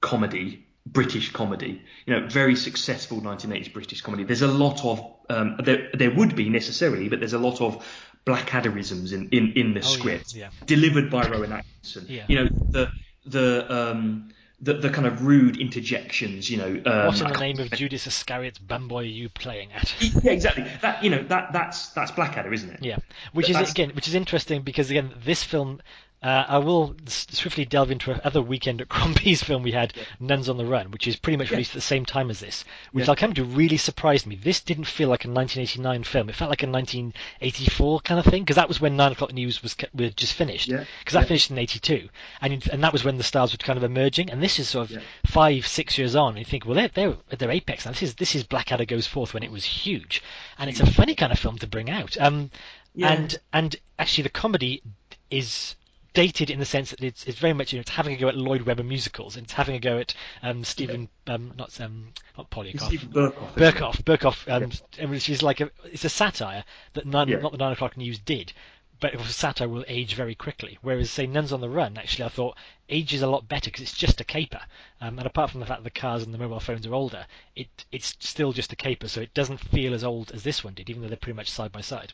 comedy, British comedy. You know, very successful 1980s British comedy. There's a lot of um, there there would be necessarily, but there's a lot of Blackadderisms in in in the Oh, script yeah. delivered by Rowan Atkinson. Yeah. You know, the the um the, the kind of rude interjections, you know. Um, What in the name of Judas Iscariot's bumboy are you playing at? yeah, exactly. That you know that that's that's Blackadder, isn't it? Yeah, which is again, which is interesting because again, this film. Uh, I will swiftly delve into another weekend at Crombie's film we had, Nuns on the Run, which is pretty much released at the same time as this, which Yeah. I'll come to really surprised me. This didn't feel like a 1989 film; it felt like a 1984 kind of thing because that was when Nine O'clock News was were just finished. Because that yeah. finished in '82, and and that was when the stars were kind of emerging. And this is sort of Yeah. five, six years on. And you think, well, they're they're at their apex now. This is this is Blackadder goes forth when it was huge, and it's a funny kind of film to bring out. Um, Yeah. and and actually the comedy is dated in the sense that it's, it's very much you know it's having a go at Lloyd Webber musicals and it's having a go at um, Stephen um, not um, not Poliakoff Steven Berkoff. Berkoff Berkoff um, and which is like a it's a satire that nine, Yeah. not the nine o'clock news did but it was a satire will age very quickly. Whereas say Nuns on the Run actually I thought ages a lot better because it's just a caper. Um, and apart from the fact that the cars and the mobile phones are older it it's still just a caper so it doesn't feel as old as this one did even though they're pretty much side by side.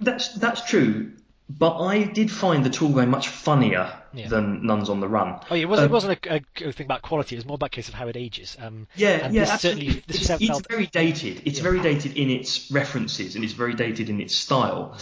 That's that's true, but I did find the Tall Guy much funnier Yeah. than Nuns on the Run. Oh, yeah, it wasn't, Um, it wasn't a, a, thing about quality. It was more about a case of how it ages. Um, Yeah, yeah, certainly it's, it's very dated. It's very dated in its references and it's very dated in its style,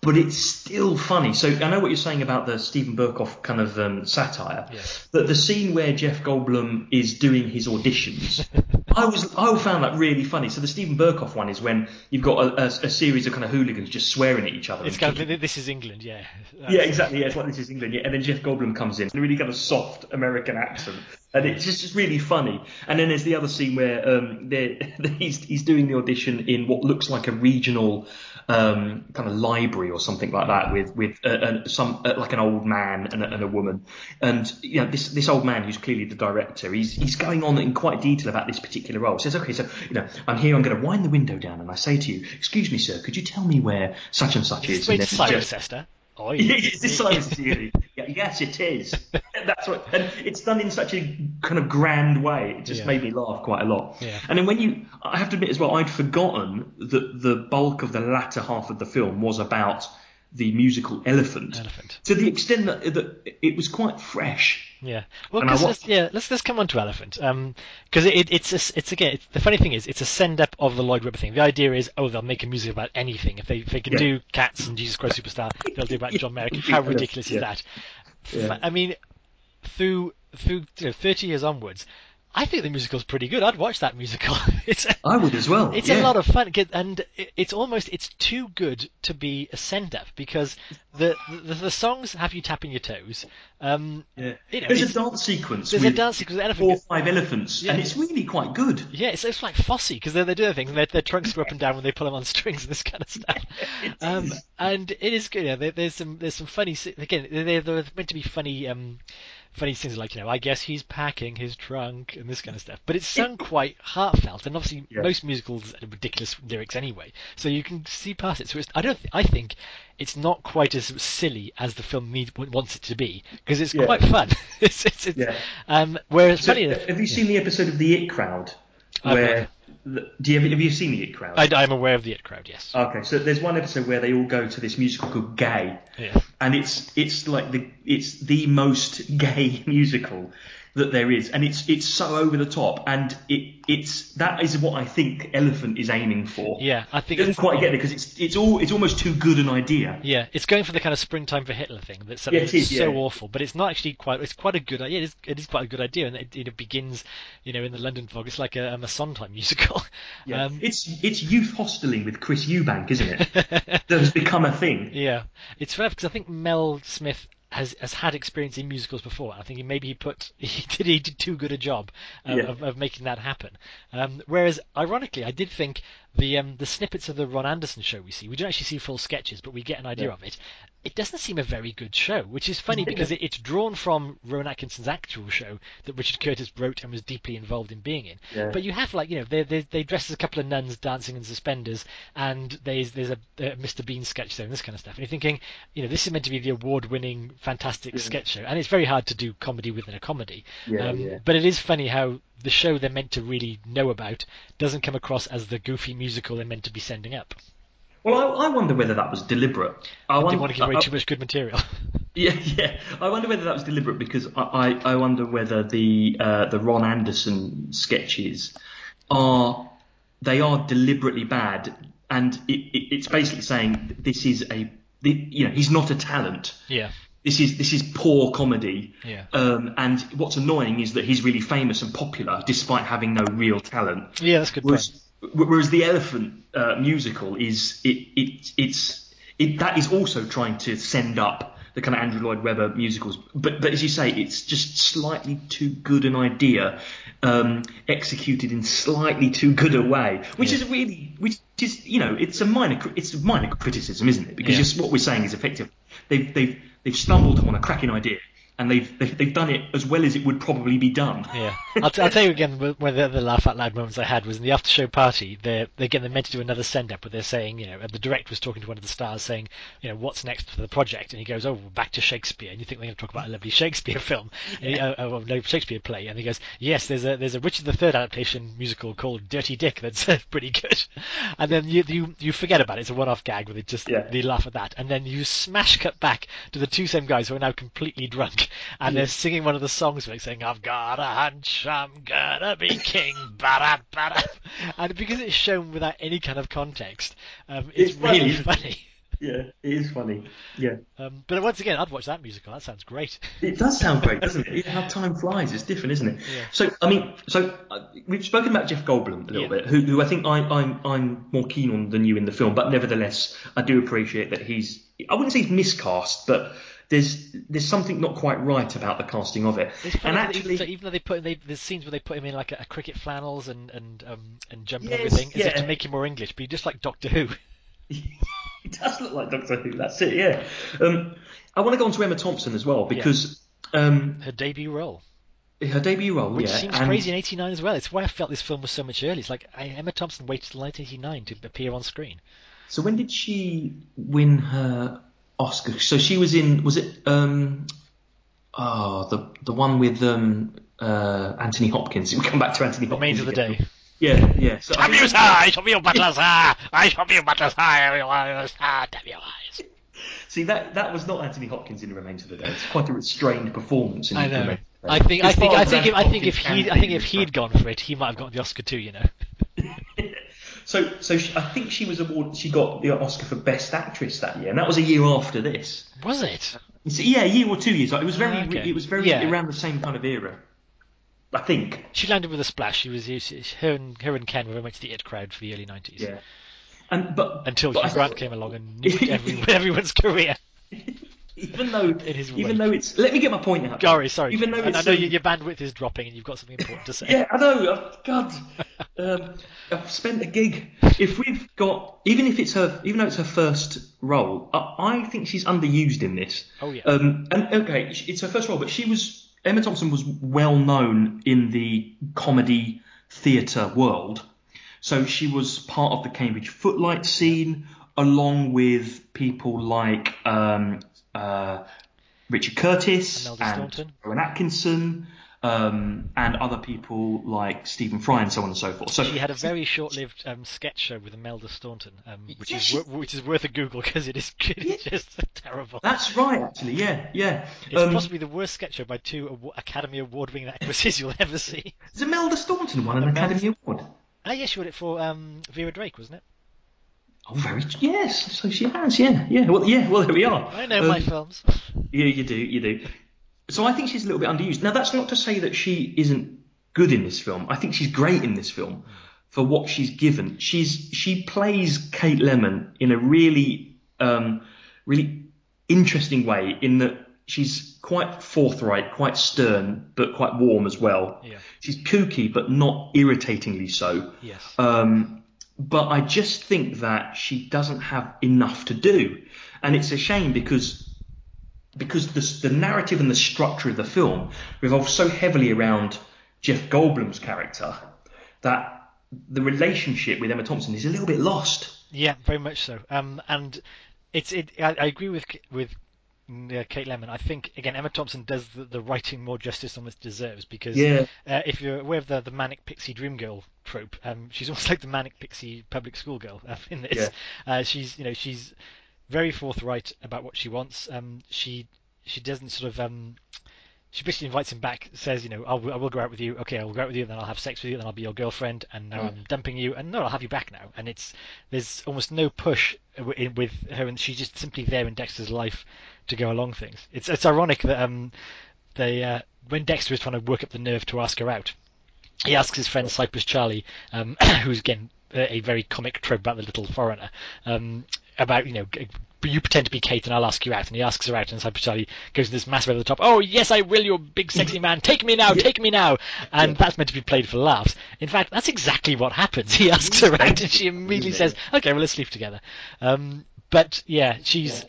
but it's still funny. So I know what you're saying about the Steven Berkoff kind of um, satire, Yeah. but the scene where Jeff Goldblum is doing his auditions, I was I found that really funny. So the Steven Berkoff one is when you've got a, a, a series of kind of hooligans just swearing at each other. it's kind of this is England, yeah. yeah, exactly. Yeah, it's like this is England. Yeah, and then Jeff Goldblum comes in, a really kind of soft American accent, and it's just really funny. And then there's the other scene where um, he's he's doing the audition in what looks like a regional um, kind of library or something like that, with with uh, uh, some uh, like an old man and a, and a woman, and you know this this old man who's clearly the director, he's he's going on in quite detail about this particular role. Says, okay, so you know I'm here, I'm going to wind the window down, and I say to you, excuse me, sir, could you tell me where such and such is? Wait, And then Esther. Oh, is this Cyrus Theory? Yeah, yes, it is. That's what, and it's done in such a kind of grand way. It just Yeah. made me laugh quite a lot. Yeah. And then when you, I have to admit as well, I'd forgotten that the bulk of the latter half of the film was about the musical Elephant. Elephant. To the extent that, that it was quite fresh. Yeah. Well, 'cause let's, yeah, let's let's come on to Elephant. Um, because it, it, it's a it's again it's, the funny thing is it's a send up of the Lloyd Webber thing. The idea is oh they'll make a music about anything if they if they can Yeah. do Cats and Jesus Christ Superstar they'll do about John Merrick. How ridiculous is that? Yeah. I mean, through through you know, thirty years onwards. I think the musical's pretty good. I'd watch that musical. it's a, I would as well. it's yeah. a lot of fun, and it's almost it's too good to be a send up because the, the the songs have you tapping your toes. Um, Yeah. you know, There's a dance sequence there's a dance the elephant. four or five elephants, and it's really quite good. yeah, it's, it's like Fosse because they're, they're doing things and their, their trunks go up and down when they pull them on strings and this kind of stuff. Um, and it is good. Yeah, there, there's some there's some funny again. They're, they're meant to be funny. Um, funny things like you know I guess he's packing his trunk and this kind of stuff. But it's sung quite heartfelt and obviously Yeah. most musicals are ridiculous lyrics anyway, so you can see past it. So it's, I don't th- I think it's not quite as silly as the film wants it to be because it's Yeah. quite fun. it's, it's, it's, Yeah. um, whereas So, funny enough, have you seen the episode of The It Crowd? Where do you have, have you seen The It Crowd? I, I'm aware of the It crowd. Yes. Okay, so there's one episode where they all go to this musical called Gay, yeah. and it's it's like the it's the most gay musical that there is, and it's it's so over the top, and it it's that is what I think Elephant is aiming for. Yeah, I it think doesn't it's quite get it because it's it's all it's almost too good an idea. Yeah, it's going for the kind of springtime for Hitler thing. That's Yeah, it is, so yeah. awful, but it's not actually quite. It's quite a good. idea. It is. It is quite a good idea, and it, it begins, you know, in the London fog. It's like a, a Sondheim musical. Yeah. Um, it's it's youth hosteling with Chris Eubank, isn't it? that has become a thing. yeah, it's fair because I think Mel Smith has has had experience in musicals before. I think maybe he put he did he did too good a job of, Yeah. of, of making that happen. Um, whereas ironically, I did think the um, the snippets of the Ron Anderson show we see, we don't actually see full sketches, but we get an idea Yeah. of it. It doesn't seem a very good show, which is funny because it, it's drawn from Rowan Atkinson's actual show that Richard Curtis wrote and was deeply involved in being in. Yeah. But you have like you know they they they dress as a couple of nuns dancing in suspenders, and there's there's a, a Mr Bean sketch there and this kind of stuff. And you're thinking, you know, this is meant to be the award-winning, fantastic Yeah. sketch show, and it's very hard to do comedy within a comedy. Um. But it is funny how the show they're meant to really know about doesn't come across as the goofy musical they're meant to be sending up. Well, I, I wonder whether that was deliberate. I wonder, want to give away I- too much good material. Yeah, yeah. I wonder whether that was deliberate because I, I, I wonder whether the uh, the Ron Anderson sketches are they are deliberately bad, and it, it, it's basically saying this is a the, you know he's not a talent. yeah, This is this is poor comedy. Yeah. Um, and what's annoying is that he's really famous and popular despite having no real talent. yeah, that's good. Whereas, whereas the Elephant uh, musical is it, it it's it that is also trying to send up the kind of Andrew Lloyd Webber musicals, but but as you say, it's just slightly too good an idea, um, executed in slightly too good a way, which Yeah. is really which is you know it's a minor it's a minor criticism, isn't it? Because Yeah. just what we're saying is effective. They've they've they've stumbled on a cracking idea. And they've, they've they've done it as well as it would probably be done. Yeah, I'll, t- I'll tell you again. One of the other laugh out loud moments I had was in the after show party. They're they again they're meant to do another send up, but they're saying you know the director was talking to one of the stars saying you know what's next for the project, and he goes oh back to Shakespeare, and you think they're going to talk about a lovely Shakespeare film, he, uh, uh, no Shakespeare play, and he goes yes there's a there's a Richard III adaptation musical called Dirty Dick that's uh, pretty good, and then you you you forget about it. It's a one off gag where they just Yeah. they laugh at that, and then you smash cut back to the two same guys who are now completely drunk, and they're singing one of the songs like saying, "I've got a hunch, I'm gonna be king." Ba-da, ba-da. And because it's shown without any kind of context, um, it's, It's really funny. funny. Yeah, it is funny. Yeah. Um, but once again, I'd watch that musical. That sounds great. It does sound great, doesn't it? How time flies. It's different, isn't it? Yeah. So, I mean, so uh, we've spoken about Jeff Goldblum a little Yeah. bit, who, who I think I, I'm I'm more keen on than you in the film, but nevertheless, I do appreciate that he's. I wouldn't say he's miscast, but there's there's something not quite right about the casting of it. And actually, even, even though they put they, there's scenes where they put him in like a, a cricket flannels and and um, and jumping Yes, everything, yeah. to make him more English, but he's just like Doctor Who. he does look like Doctor Who. That's it. Yeah. Um, I want to go on to Emma Thompson as well because um, Her debut role, her debut role, which yeah, seems and- crazy in '89 as well. It's why I felt this film was so much earlier. It's like I, Emma Thompson waited till 1989 to appear on screen. So when did she win her Oscar? So she was in was it um oh the the one with um uh Anthony Hopkins. We'll come back to Anthony Hopkins. Remains of the again. day. Yeah, yeah. So I Damn think- you, sir! I shall be your butler, sir! I shall be your butler, sir! Everyone, sir! Damn your eyes! see that that was not Anthony Hopkins in Remains of the Day. It's quite a restrained performance. In I know. Remains of the Day. I think. I think. I think. If, I think if he. I think if he'd gone for it, he might have got the Oscar too. You know. So, so she, I think she was awarded. She got the Oscar for Best Actress that year, and that was a year after this. Was it? So, yeah, a year or two years. It was very. Ah, okay. It was very Yeah. around the same kind of era. I think. She landed with a splash. She was. she- Her and her and Ken were very much the it crowd for the early '90s. Yeah. And but Until but Hugh Grant came along and every, everyone's career. even though in his even though it's let me get my point out. Gary, sorry. Even though and I know um, your, your bandwidth is dropping and you've got something important to say. yeah, I know. I've, God, um, I've spent a gig. If we've got even if it's her even though it's her first role, I, I think she's underused in this. Oh, yeah. Um, and okay, it's her first role, but she was Emma Thompson was well known in the comedy theatre world. So she was part of the Cambridge Footlight scene, along with people like um, uh, Richard Curtis and Staunton. Rowan Atkinson, um, and other people like Stephen Fry and so on and so forth. So She had a very short-lived um, sketch show with Imelda Staunton, um, which Yeah, is she- which is worth a Google because it is it's just terrible. that's right, actually. Yeah, yeah. It's Um, possibly the worst sketch show by two Academy Award-winning actresses you'll ever see. Imelda Staunton won an Imelda- Academy Award? Ah, yes, she won it for um, Vera Drake, wasn't it? Oh, very yes. So she has. Yeah, yeah. Well, yeah. Well, there we are. I know Um, my films. Yeah, you do, you do. So I think she's a little bit underused. Now that's not to say that she isn't good in this film. I think she's great in this film for what she's given. She's she plays Kate Lemon in a really um, really interesting way in that she's quite forthright, quite stern, but quite warm as well. Yeah. She's kooky, but not irritatingly so. Yes. Um, but I just think that she doesn't have enough to do, and it's a shame because because the, the narrative and the structure of the film revolves so heavily around Jeff Goldblum's character that the relationship with Emma Thompson is a little bit lost. Yeah, very much so. Um, and it's it. I, I agree with with uh, Kate Lemon. I think again Emma Thompson does the, the writing more justice than it deserves because Yeah. uh, if you're aware of the, the manic pixie dream girl trope, um, she's almost like the manic pixie public school girl uh, in this. Yeah. Uh, she's you know she's very forthright about what she wants. Um, she she doesn't sort of um, she basically invites him back, says, you know, I'll, I will go out with you. Okay, I will go out with you, and then I'll have sex with you, and then I'll be your girlfriend, and now I'm dumping you, and no, I'll have you back now. And it's there's almost no push in- with her, and she's just simply there in Dexter's life to go along things. It's it's ironic that um they uh, when Dexter is trying to work up the nerve to ask her out, he asks his friend Cyprus Charlie, um, who's again a very comic trope about the little foreigner, um, about you know. You pretend to be Kate and I'll ask you out. And he asks her out, and Cyprus Charlie goes to this massive over the top. Oh yes, I will, you big sexy man. Take me now, take me now. And that's meant to be played for laughs. In fact, that's exactly what happens. He asks her out, and she immediately says, "Okay, well let's sleep together." Um, but yeah, she's she,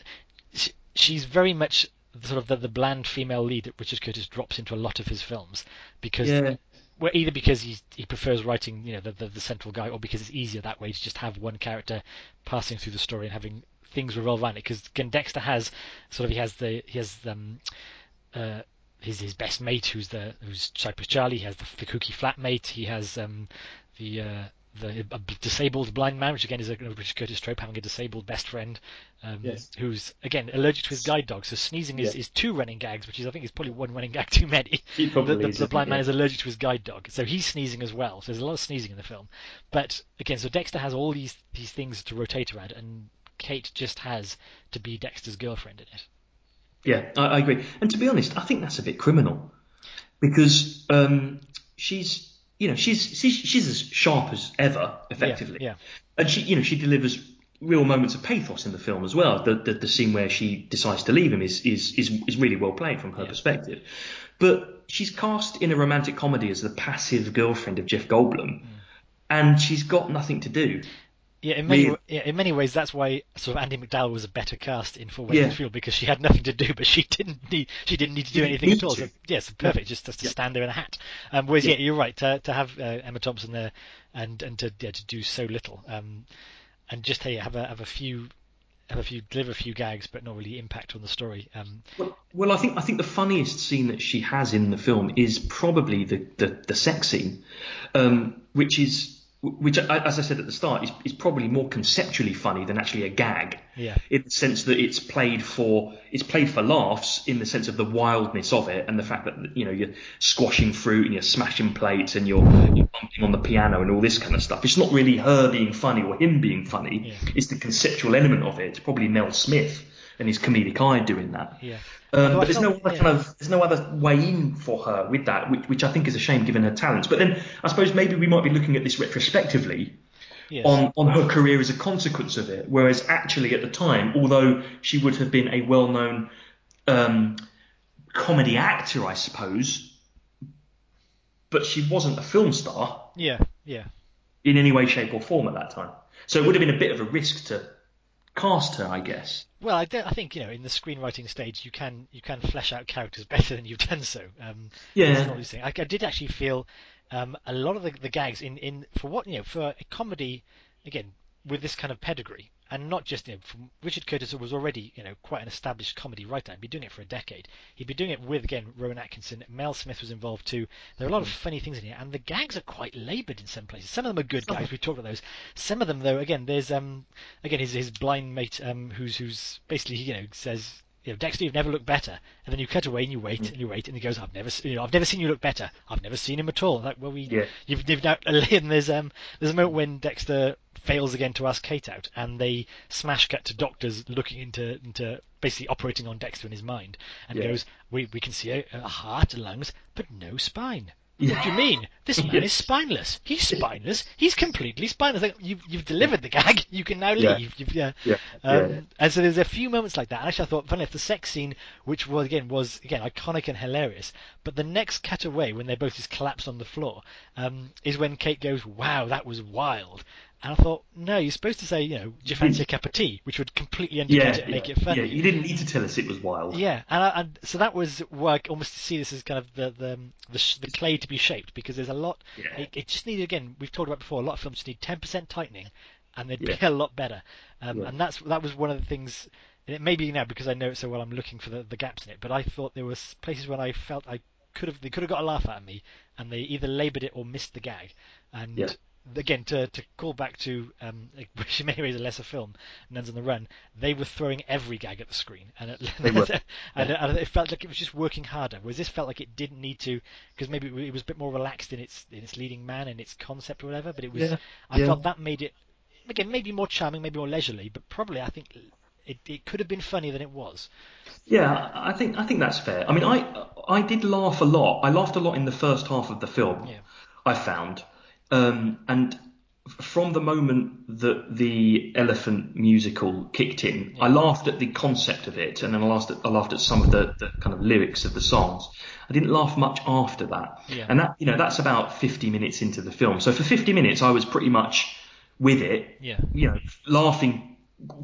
she's very much sort of the, the bland female lead that Richard Curtis drops into a lot of his films because Yeah. well, either because he he prefers writing you know the, the the central guy, or because it's easier that way to just have one character passing through the story and having things revolve around it. Because Dexter has sort of he has the he has um uh his his best mate who's the who's Cyprus Charlie. He has the, the kooky flatmate. He has um the uh, the a disabled blind man, which again is a Richard Curtis trope, having a disabled best friend, um, Yes. who's again allergic to his guide dog. So sneezing is, Yeah. is two running gags, which is I think is probably one running gag too many. The, the, the blind it? man is allergic to his guide dog, so he's sneezing as well. So there's a lot of sneezing in the film. But again, so Dexter has all these these things to rotate around, and Kate just has to be Dexter's girlfriend in it. Yeah, I, I agree. And to be honest, I think that's a bit criminal because um, she's, you know, she's, she's she's as sharp as ever, effectively. yeah. And she, you know, she delivers real moments of pathos in the film as well. The the, the scene where she decides to leave him is is is, is really well played from her perspective. But she's cast in a romantic comedy as the passive girlfriend of Jeff Goldblum, mm. and she's got nothing to do. Yeah, in many Really? yeah, in many ways, that's why sort of Andie MacDowell was a better cast in For Yeah. Wayne's Field because she had nothing to do, but she didn't need she didn't need to do anything at all. to. So, yes, perfect, just, just to stand there in a hat. Um, whereas, yeah, you're right to to have uh, Emma Thompson there and and to yeah, to do so little, um, and just hey, have a have a few have a few deliver a few gags, but not really impact on the story. Um, Well, well, I think I think the funniest scene that she has in the film is probably the the, the sex scene, um, which is which, as I said at the start, is, is probably more conceptually funny than actually a gag. Yeah. In the sense that it's played for it's played for laughs in the sense of the wildness of it and the fact that you know you're squashing fruit and you're smashing plates and you're, you're bumping on the piano and all this kind of stuff. It's not really her being funny or him being funny. Yeah. It's the conceptual element of it. It's probably Mel Smith and his comedic eye doing that. yeah. Um, but there's no other yeah. kind of there's no other way in for her with that, which, which I think is a shame given her talents. But then I suppose maybe we might be looking at this retrospectively Yes. on on her career as a consequence of it, whereas actually at the time, although she would have been a well-known um, comedy actor, I suppose, but she wasn't a film star yeah, yeah. in any way, shape, or form at that time. So it would have been a bit of a risk to cast her, I guess. Well, I, I think you know in the screenwriting stage you can you can flesh out characters better than you've done so. Um, Yeah. I, I did actually feel um, a lot of the, the gags in, in for what you know for a comedy again with this kind of pedigree and not just you know from Richard Curtis was already you know quite an established comedy writer. He'd been doing it for a decade. He'd been doing it with again Rowan Atkinson. Mel Smith was involved too. There are a lot of funny things in here, and the gags are quite laboured in some places. Some of them are good gags. We talked about those. Some of them though, again, there's um again his his blind mate um who's who's basically you know says you know, Dexter, you've never looked better. And then you cut away and you wait and you wait, and he goes, I've never, you know, I've never seen you look better. I've never seen him at all. Like, well, we, Yeah. you've, you've now, and there's um, there's a moment when Dexter fails again to ask Kate out, and they smash cut to doctors looking into into basically operating on Dexter in his mind, and Yeah. goes, we we can see a, a heart, and lungs, but no spine. What do you mean? This man is spineless. He's spineless. He's completely spineless. Like, you've, you've delivered the gag. You can now leave. Yeah. Yeah, Um, yeah. And so there's a few moments like that. And actually, I thought, funny enough, the sex scene, which was again was again iconic and hilarious, but the next cutaway when they both just collapse on the floor um, is when Kate goes, "Wow, that was wild." And I thought, no, you're supposed to say, you know, do you fancy a cup of tea, which would completely undercut Yeah, it and make it funny. yeah. You didn't need to tell us it was wild. Yeah, and, I, and so that was where I almost see this as kind of the the the, the clay to be shaped because there's a lot. Yeah. It, it just needed again. We've talked about before. A lot of films just need 10% tightening, and they'd Yeah. be a lot better. Um, Yeah. And that's that was one of the things. And it may be now because I know it so well. I'm looking for the, the gaps in it, but I thought there was places where I felt I could have they could have got a laugh out of me, and they either laboured it or missed the gag. And Yeah. Again, to to call back to um, which ways is a lesser film, Nuns on the Run, they were throwing every gag at the screen, and it, They were. and, and it felt like it was just working harder. Whereas this felt like it didn't need to, because maybe it was a bit more relaxed in its in its leading man and its concept or whatever. But it was, Yeah, I yeah. felt that made it again maybe more charming, maybe more leisurely, but probably I think it, it could have been funnier than it was. Yeah, I think I think that's fair. I mean, I I did laugh a lot. I laughed a lot in the first half of the film. Yeah. I found, um, and from the moment that the elephant musical kicked in, I laughed at the concept of it, and then I laughed at I laughed at some of the, the kind of lyrics of the songs. I didn't laugh much after that, Yeah. and that you know that's about 50 minutes into the film. So for 50 minutes, I was pretty much with it. Yeah. You know, laughing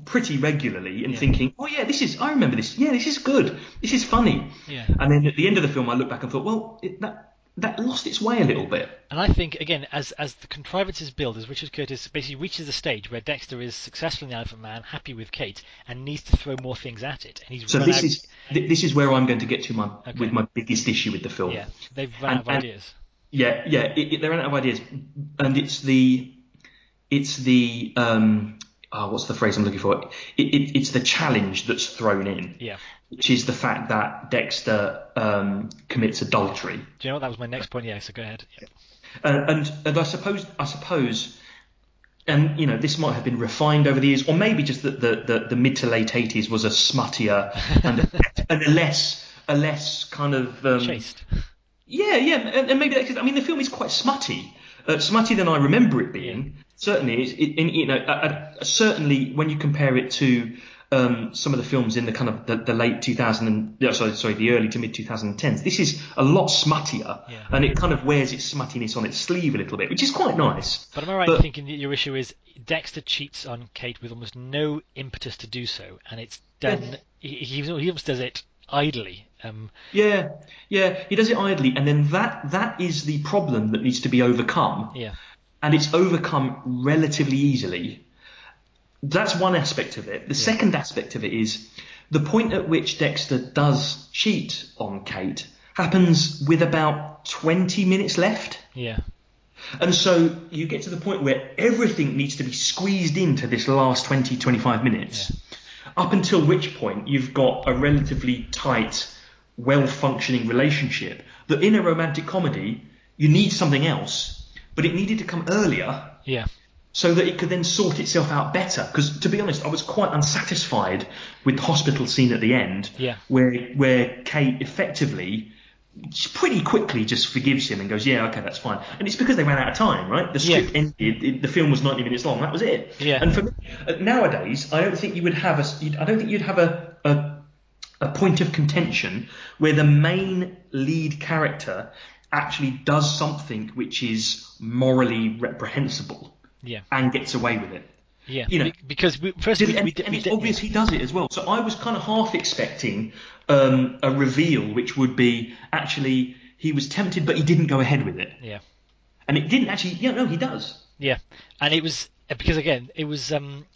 pretty regularly and Yeah. thinking, oh yeah, this is I remember this. Yeah, this is good. This is funny. Yeah. And then at the end of the film, I looked back and thought, well, it, that that lost its way a little bit. And I think again, as as the contrivances build, as Richard Curtis basically reaches a stage where Dexter is successful in the Elephant Man, happy with Kate, and needs to throw more things at it, and he's So this out, is th- this is where I'm going to get to my Okay. with my biggest issue with the film. yeah, they've run And- out of and- ideas. yeah, yeah. It, it, they're out of ideas, and it's the it's the um, oh, what's the phrase I'm looking for? It, it, it's the challenge that's thrown in, Yeah. which is the fact that Dexter um, commits adultery. Do you know what? That was my next point. Yeah, so go ahead. Uh, and and I suppose I suppose, and you know this might have been refined over the years, or maybe just that the, the, the mid to late eighties was a smuttier and a, and a less a less kind of um, Chased. yeah yeah, and, and maybe that, I mean the film is quite smutty, uh, smutty than I remember it being. Certainly, it's, it, and, you know, uh, uh, certainly when you compare it to um, some of the films in the kind of the, the late 2000 and yeah, sorry, sorry, the early to mid 2010s, this is a lot smuttier, Yeah. and it kind of wears its smuttiness on its sleeve a little bit, which is quite nice. But am I right in thinking that your issue is Dexter cheats on Kate with almost no impetus to do so, and it's done. He, he, he almost does it idly. Um, Yeah, yeah, he does it idly, and then that that is the problem that needs to be overcome, yeah, and it's overcome relatively easily. That's one aspect of it. The second aspect of it is the point at which Dexter does cheat on Kate happens with about 20 minutes left. yeah, And so you get to the point where everything needs to be squeezed into this last 20, 25 minutes. Up until which point you've got a relatively tight, well functioning relationship that in a romantic comedy, you need something else, but it needed to come earlier yeah, so that it could then sort itself out better. Because to be honest, I was quite unsatisfied with the hospital scene at the end, Yeah. where where Kate effectively pretty quickly just forgives him and goes, yeah, okay, that's fine. And it's because they ran out of time, right? The script Yeah. ended, it, the film was 90 minutes long, that was it. Yeah. And for me, uh, nowadays, I don't think you would have a, don't think you'd have a, a a point of contention where the main lead character actually does something which is morally reprehensible yeah, and gets away with it. yeah. You know, because we, first And, we, we, and we it's did- obvious he does it as well. So I was kind of half expecting um, a reveal which would be actually he was tempted but he didn't go ahead with it. Yeah. And it didn't actually, yeah, no, he does. Yeah, and it was because again, it was um,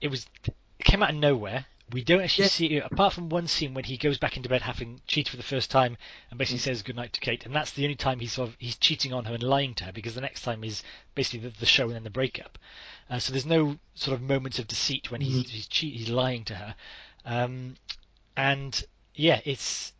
it was it came out of nowhere. We don't actually Yeah. see it apart from one scene when he goes back into bed having cheated for the first time and Mm. basically says goodnight to Kate, and that's the only time he's sort of he's cheating on her and lying to her because the next time is basically the, the show and then the breakup. Uh, so there's no sort of moments of deceit when he's Mm-hmm. he's cheat, he's lying to her, um, and yeah, it's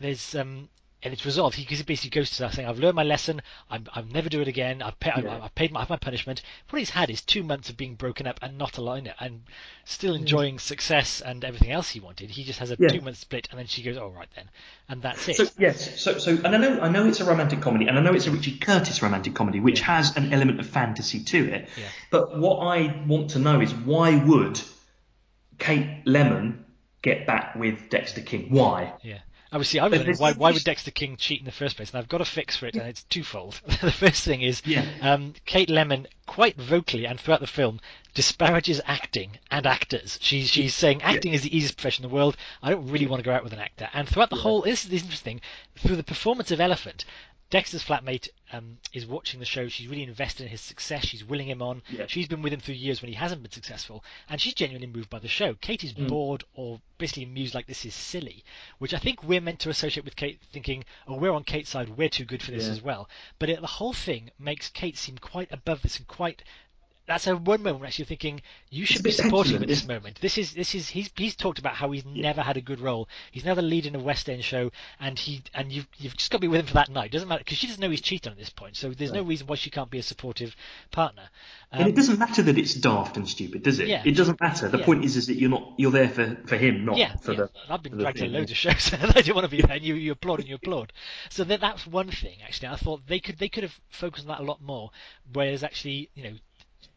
there's um and it's resolved. He, basically goes to that saying, "I've learned my lesson. I'm, I'll never do it again. I've, pay, Yeah. I've, I've paid my, my punishment." What he's had is two months of being broken up and not alone and still enjoying success and everything else he wanted. He just has a Yeah. two month split, and then she goes, "All right then," and that's it. So yes, so so and I know I know it's a romantic comedy, and I know it's a Richard Curtis romantic comedy, which has an element of fantasy to it. Yeah. But what I want to know is why would Kate Lemon get back with Dexter King? Why? Yeah. Obviously, I was wondering why, why would Dexter King cheat in the first place, and I've got a fix for it, and it's twofold. the first thing is Yeah. um, Kate Lemon, quite vocally and throughout the film, disparages acting and actors. She's she's saying acting is the easiest profession in the world. I don't really want to go out with an actor. And throughout the whole, this is this is interesting. Through the performance of Elephant, Dexter's flatmate um, is watching the show. She's really invested in his success. She's willing him on. Yeah. She's been with him through years when he hasn't been successful, and she's genuinely moved by the show. Kate is bored or basically amused like this is silly, which I think we're meant to associate with Kate, thinking, "Oh, we're on Kate's side. We're too good for this Yeah. as well." But it, the whole thing makes Kate seem quite above this and quite. That's a one moment where actually you're thinking you should be supportive petulant, at this moment. This is this is he's he's talked about how he's never had a good role. He's now the lead in a West End show, and he and you've you've just got to be with him for that night. Doesn't matter because she doesn't know he's cheating at this point, so there's no reason why she can't be a supportive partner. And Um, it doesn't matter that it's daft and stupid, does it? Yeah. It doesn't matter. The Yeah. point is, is that you're not you're there for, for him, not yeah, for yeah. the. I've been dragged to loads of shows and I didn't want to be there. And you, you applaud and you applaud. So that that's one thing. Actually, I thought they could they could have focused on that a lot more. Whereas actually, you know.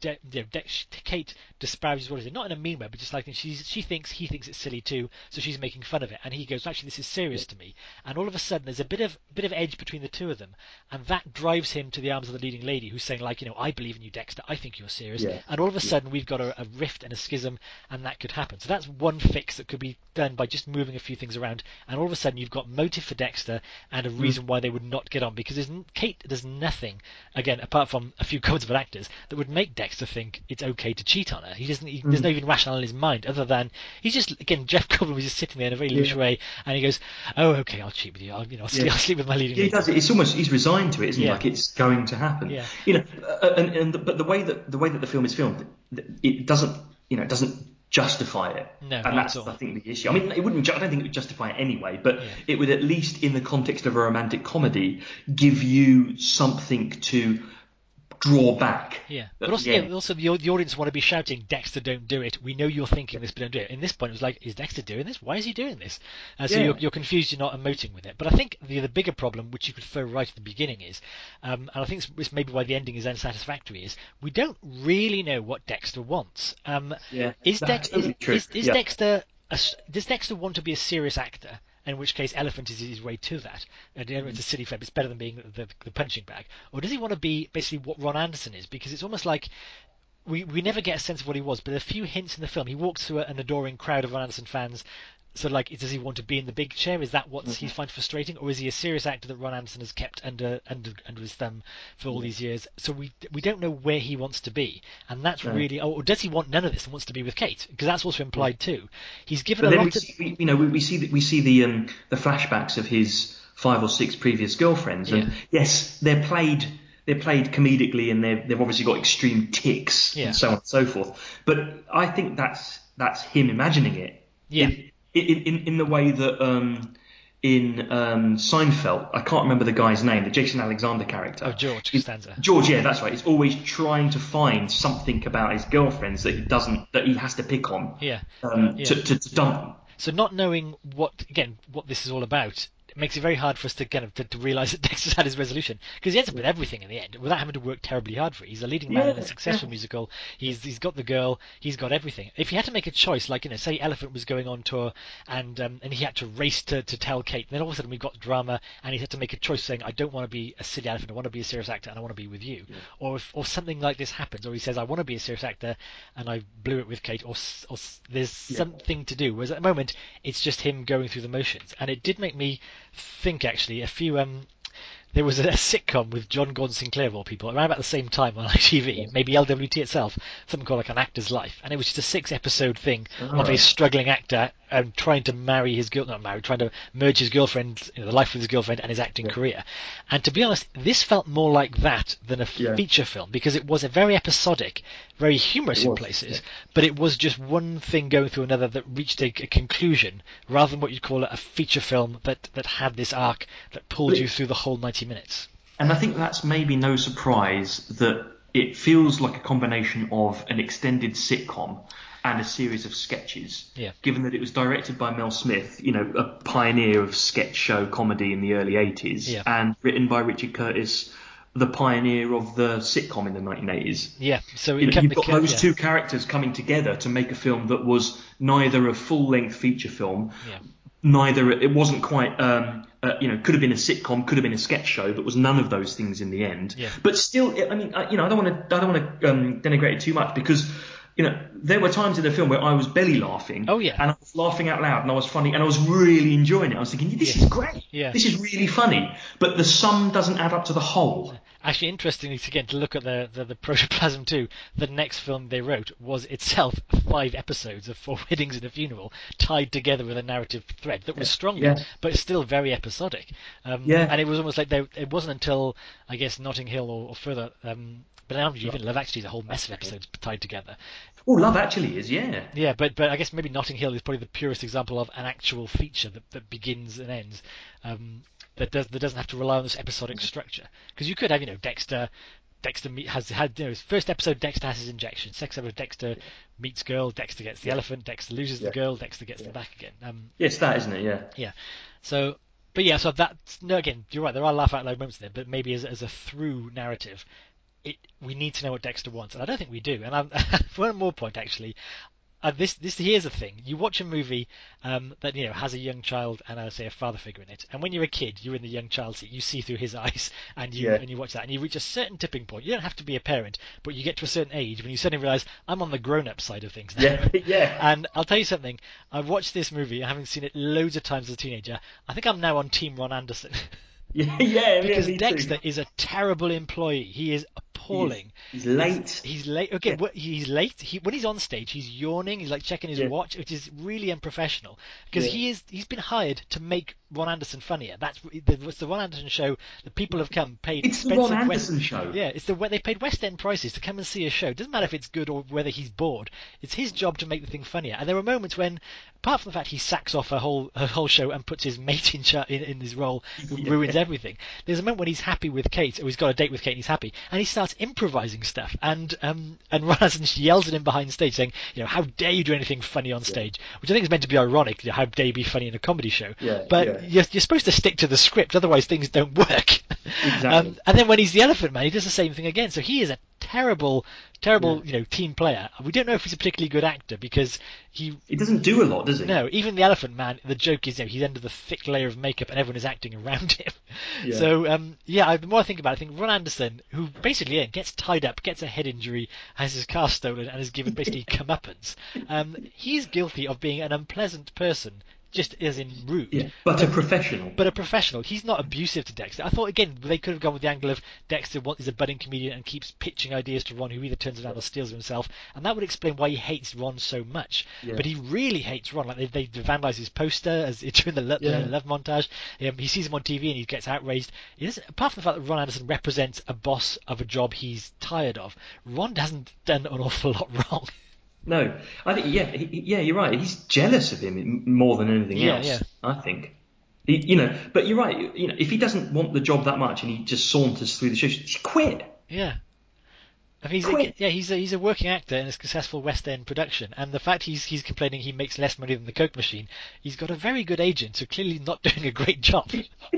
De, know, De, Kate disparages what is it? Not in a mean way, but just like she's she thinks he thinks it's silly too, so she's making fun of it, and he goes, actually, this is serious to me. And all of a sudden, there's a bit of bit of edge between the two of them, and that drives him to the arms of the leading lady, who's saying like, you know, I believe in you, Dexter. I think you're serious. Yeah. And all of a sudden, we've got a, a rift and a schism, and that could happen. So that's one fix that could be done by just moving a few things around, and all of a sudden, you've got motive for Dexter and a hmm. reason why they would not get on. Because Kate does nothing, again, apart from a few comments about actors, that would make Dexter think it's okay to cheat on her. He doesn't. He, There's no even rationale in his mind other than he's just again Jeff Goldblum was just sitting there in a very loose Yeah. way, and he goes, "Oh, okay, I'll cheat with you. I'll, you know, I'll, sleep, I'll sleep with my leading." Yeah, he does it. It's almost he's resigned to it, isn't Yeah. he? Like it's going to happen. Yeah. You know, uh, and, and the, but the way that the way that the film is filmed, it doesn't you know it doesn't justify it. No, and that's. I think the issue. I mean, it wouldn't. I don't think it would justify it anyway, but Yeah. it would at least, in the context of a romantic comedy, give you something to draw back. Yeah, but also, the yeah, also the, the audience want to be shouting, "Dexter, don't do it." We know you're thinking this, but don't do it. In this point, it was like, "Is Dexter doing this? Why is he doing this?" Uh, so Yeah. you're, you're confused. You're not emoting with it. But I think the the bigger problem, which you could throw right at the beginning, is, um, and I think it's, maybe why the ending is unsatisfactory, is we don't really know what Dexter wants. Um, Yeah, is, Dex, is, is, is Yeah. Dexter a does Dexter want to be a serious actor? In which case, Elephant is his way to that. And you know, it's a silly flip. It's better than being the, the punching bag. Or does he want to be basically what Ron Anderson is? Because it's almost like we we never get a sense of what he was, but a few hints in the film. He walks through an adoring crowd of Ron Anderson fans. So, like, does he want to be in the big chair? Is that what Mm-hmm. he finds frustrating, or is he a serious actor that Ron Anderson has kept under under under his thumb for all these years? So we we don't know where he wants to be, and that's No. really. Oh, or does he want none of this and wants to be with Kate? Because that's also implied too. He's given But a then we lot of. see, we, you know, we, we see that we see the um, the flashbacks of his five or six previous girlfriends, and Yeah. yes, they're played they're played comedically, and they've they've obviously got extreme ticks Yeah. and so on and so forth. But I think that's that's him imagining it. Yeah. In in, in, in the way that um, in um, Seinfeld, I can't remember the guy's name, the Jason Alexander character. Oh, George Costanza. George, yeah, that's right. He's always trying to find something about his girlfriends that he doesn't, that he has to pick on, Yeah. um, Yeah. to, to, to dump. So not knowing what again what this is all about it makes it very hard for us to kind of to, to realize that Dexter's had his resolution because he ends up with everything in the end without having to work terribly hard for it. He's a leading man in a successful yeah. musical. He's he's got the girl. He's got everything. If he had to make a choice, like you know, say Elephant was going on tour and um, and he had to race to, to tell Kate, then all of a sudden we've got drama and he had to make a choice saying I don't want to be a silly elephant. I want to be a serious actor and I want to be with you. Or if or something like this happens, or he says I want to be a serious actor and I blew it with Kate, or or there's something to do. Whereas at the moment it's just him going through the motions, and it did make me think actually a few um there was a, sitcom with John Gordon Sinclair of all people around about the same time on ITV, maybe LWT itself, something called like an actor's life, and it was just a six episode thing of a struggling actor um, trying to marry his girl, not marry, trying to merge his girlfriend, you know, the life with his girlfriend and his acting career. And to be honest, this felt more like that than a Yeah. feature film because it was a very episodic, very humorous in places, but it was just one thing going through another that reached a, a conclusion rather than what you'd call a feature film that, that had this arc that pulled you through the whole 90 minutes. And I think that's maybe no surprise that it feels like a combination of an extended sitcom and a series of sketches. Yeah. Given that it was directed by Mel Smith, you know, a pioneer of sketch show comedy in the early 80s, Yeah. and written by Richard Curtis, the pioneer of the sitcom in the 1980s. Yeah, so it You know, kept you've the got those yeah. two characters coming together to make a film that was neither a full-length feature film, Yeah. neither it wasn't quite um, uh, you know could have been a sitcom could have been a sketch show but was none of those things in the end Yeah. but still i mean I, you know i don't want to i don't want to um, denigrate it too much because you know there were times in the film where i was belly laughing Oh, yeah. and i was laughing out loud and i was funny and i was really enjoying it i was thinking this Yeah. is great Yeah. this is really funny but the sum doesn't add up to the whole Actually, interestingly, to get to look at the, the, the protoplasm too, the next film they wrote was itself five episodes of Four Weddings and a Funeral tied together with a narrative thread that was stronger, Yeah. but still very episodic. Um, Yeah. And it was almost like they, it wasn't until, I guess, Notting Hill or, or further, um, but now even Love Actually is a whole mess of episodes tied together. oh love actually is yeah Yeah, but but I guess maybe Notting Hill is probably the purest example of an actual feature that, that begins and ends. Um, that does that doesn't have to rely on this episodic structure because you could have you know Dexter. Dexter meet, has had you know his first episode. Dexter has his injection. Second episode, Dexter meets girl. Dexter gets the elephant. Dexter loses the girl. Dexter gets them back again. Um, yeah, it's that isn't it yeah yeah. So, but yeah, so that's no. Again, you're right. There are laugh out loud moments there, but maybe as as a through narrative, it we need to know what Dexter wants, and I don't think we do. And I'm, for one more point, actually, uh, this this here's the thing: you watch a movie um, that you know has a young child and uh, say a father figure in it, and when you're a kid, you're in the young child seat, you see through his eyes, and you Yeah. and you watch that, and you reach a certain tipping point. You don't have to be a parent, but you get to a certain age when you suddenly realise I'm on the grown-up side of things now. yeah yeah And I'll tell you something. I've watched this movie, having seen it loads of times as a teenager. I think I'm now on Team Ron Anderson yeah yeah because me too. Dexter is a terrible employee. He is appalling. he's late He's late. Okay, wh- he's late. He, when he's on stage, he's yawning. He's like checking his Yeah. watch, which is really unprofessional. Because Yeah. he is he's been hired to make Ron Anderson funnier. That's the, it's the Ron Anderson show. The people have come paid. it's the expensive Ron West- Anderson show yeah, it's the where they paid West End prices to come and see a show. Doesn't matter if it's good or whether he's bored. It's his job to make the thing funnier. And there are moments when, apart from the fact he sacks off a whole a whole show and puts his mate in in, in his role, who Yeah. ruins everything. There's a moment when he's happy with Kate, or he's got a date with Kate, and he's happy, and he starts improvising stuff. And um and Ron Anderson yells at him behind stage, saying, you know, how dare you do anything funny on stage? Which I think is meant to be ironic. You know, how dare you be funny in a comedy show? Yeah, but yeah. You're, you're supposed to stick to the script, otherwise things don't work. Exactly. Um, and then when he's the Elephant Man, he does the same thing again. So he is a terrible, terrible, Yeah. you know, team player. We don't know if he's a particularly good actor because he. he doesn't do a lot does he No, even the Elephant Man. The joke is, you know, he's under the thick layer of makeup, and everyone is acting around him. Yeah. So, um, yeah, I- the more I think about it, I think Ron Anderson, who basically yeah, gets tied up, gets a head injury, has his car stolen, and is given basically comeuppance. Um, he's guilty of being an unpleasant person, just as in rude yeah but a professional but a professional. He's not abusive to Dexter. I thought again they could have gone with the angle of Dexter is a budding comedian and keeps pitching ideas to Ron, who either turns around or steals himself, and that would explain why he hates Ron so much. Yeah. But he really hates Ron. Like they, they vandalise his poster as during the, lo- Yeah. the love montage. Um, he sees him on TV and he gets outraged. He doesn't, apart from the fact that Ron Anderson represents a boss of a job he's tired of, Ron hasn't done an awful lot wrong. No, I think yeah, he, yeah, you're right. He's jealous of him more than anything Yeah, else. yeah. I think. He, you know, but you're right. You know, if he doesn't want the job that much and he just saunters through the show, just quit. Yeah. I mean, he's Quit. yeah, he's a, he's a working actor in a successful West End production, and the fact he's he's complaining he makes less money than the Coke machine, he's got a very good agent, so clearly not doing a great job.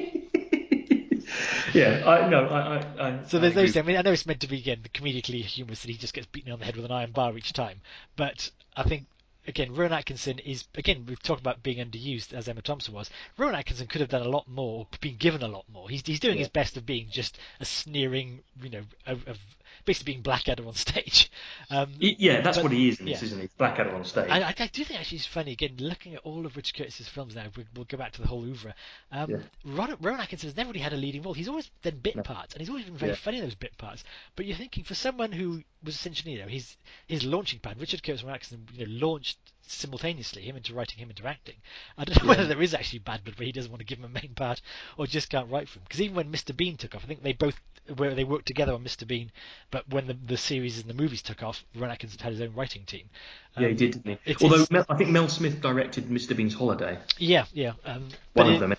yeah, I no, I, I, I So I there's those. agree. I mean, I know it's meant to be again comedically humorous that he just gets beaten on the head with an iron bar each time, but I think again, Rowan Atkinson is again we've talked about being underused as Emma Thompson was. Rowan Atkinson could have done a lot more, been given a lot more. He's he's doing Yeah. his best of being just a sneering, you know, of, of basically being Blackadder on stage. Um, Yeah, that's But- what he is in this, yeah. isn't he? Blackadder on stage. I, I, do think actually it's funny again looking at all of Richard Curtis's films now. We, we'll go back to the whole oeuvre. Um, Yeah. Ron, Rowan Atkinson has never really had a leading role. He's always done bit No. parts, and he's always been very Yeah. funny in those bit parts. But you're thinking for someone who was essentially, you know, his his launching pad, Richard Curtis and Rowan Atkinson, you know, launched simultaneously him into writing, him into acting. I don't know whether there is actually bad blood where he doesn't want to give him a main part or just can't write for him. Because even when Mr. Bean took off, I think they both where they worked together on Mr. Bean, but when the, the series and the movies took off, Rowan Atkinson had his own writing team. yeah, he Um, did, didn't he? Although is- Mel, I think Mel Smith directed Mr. Bean's Holiday. Yeah, yeah. Um, but One it, of them.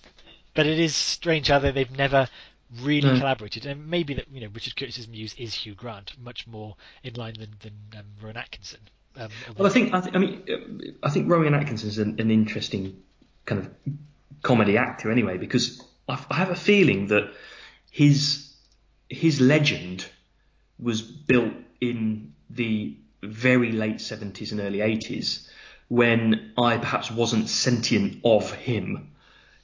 But it is strange how they, they've never really No. collaborated, and maybe that you know Richard Curtis's muse is Hugh Grant, much more in line than than um, Rowan Atkinson. Um, Well, I think I, th- I mean uh, I think Rowan Atkinson's an, an interesting kind of comedy actor anyway because I, I have a feeling that his his legend was built in the very late 70s and early 80s when I perhaps wasn't sentient of him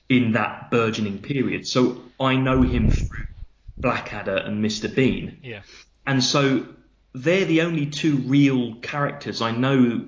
in that burgeoning period. So I know him through Blackadder and Mr. Bean. yeah, And so they're the only two real characters I know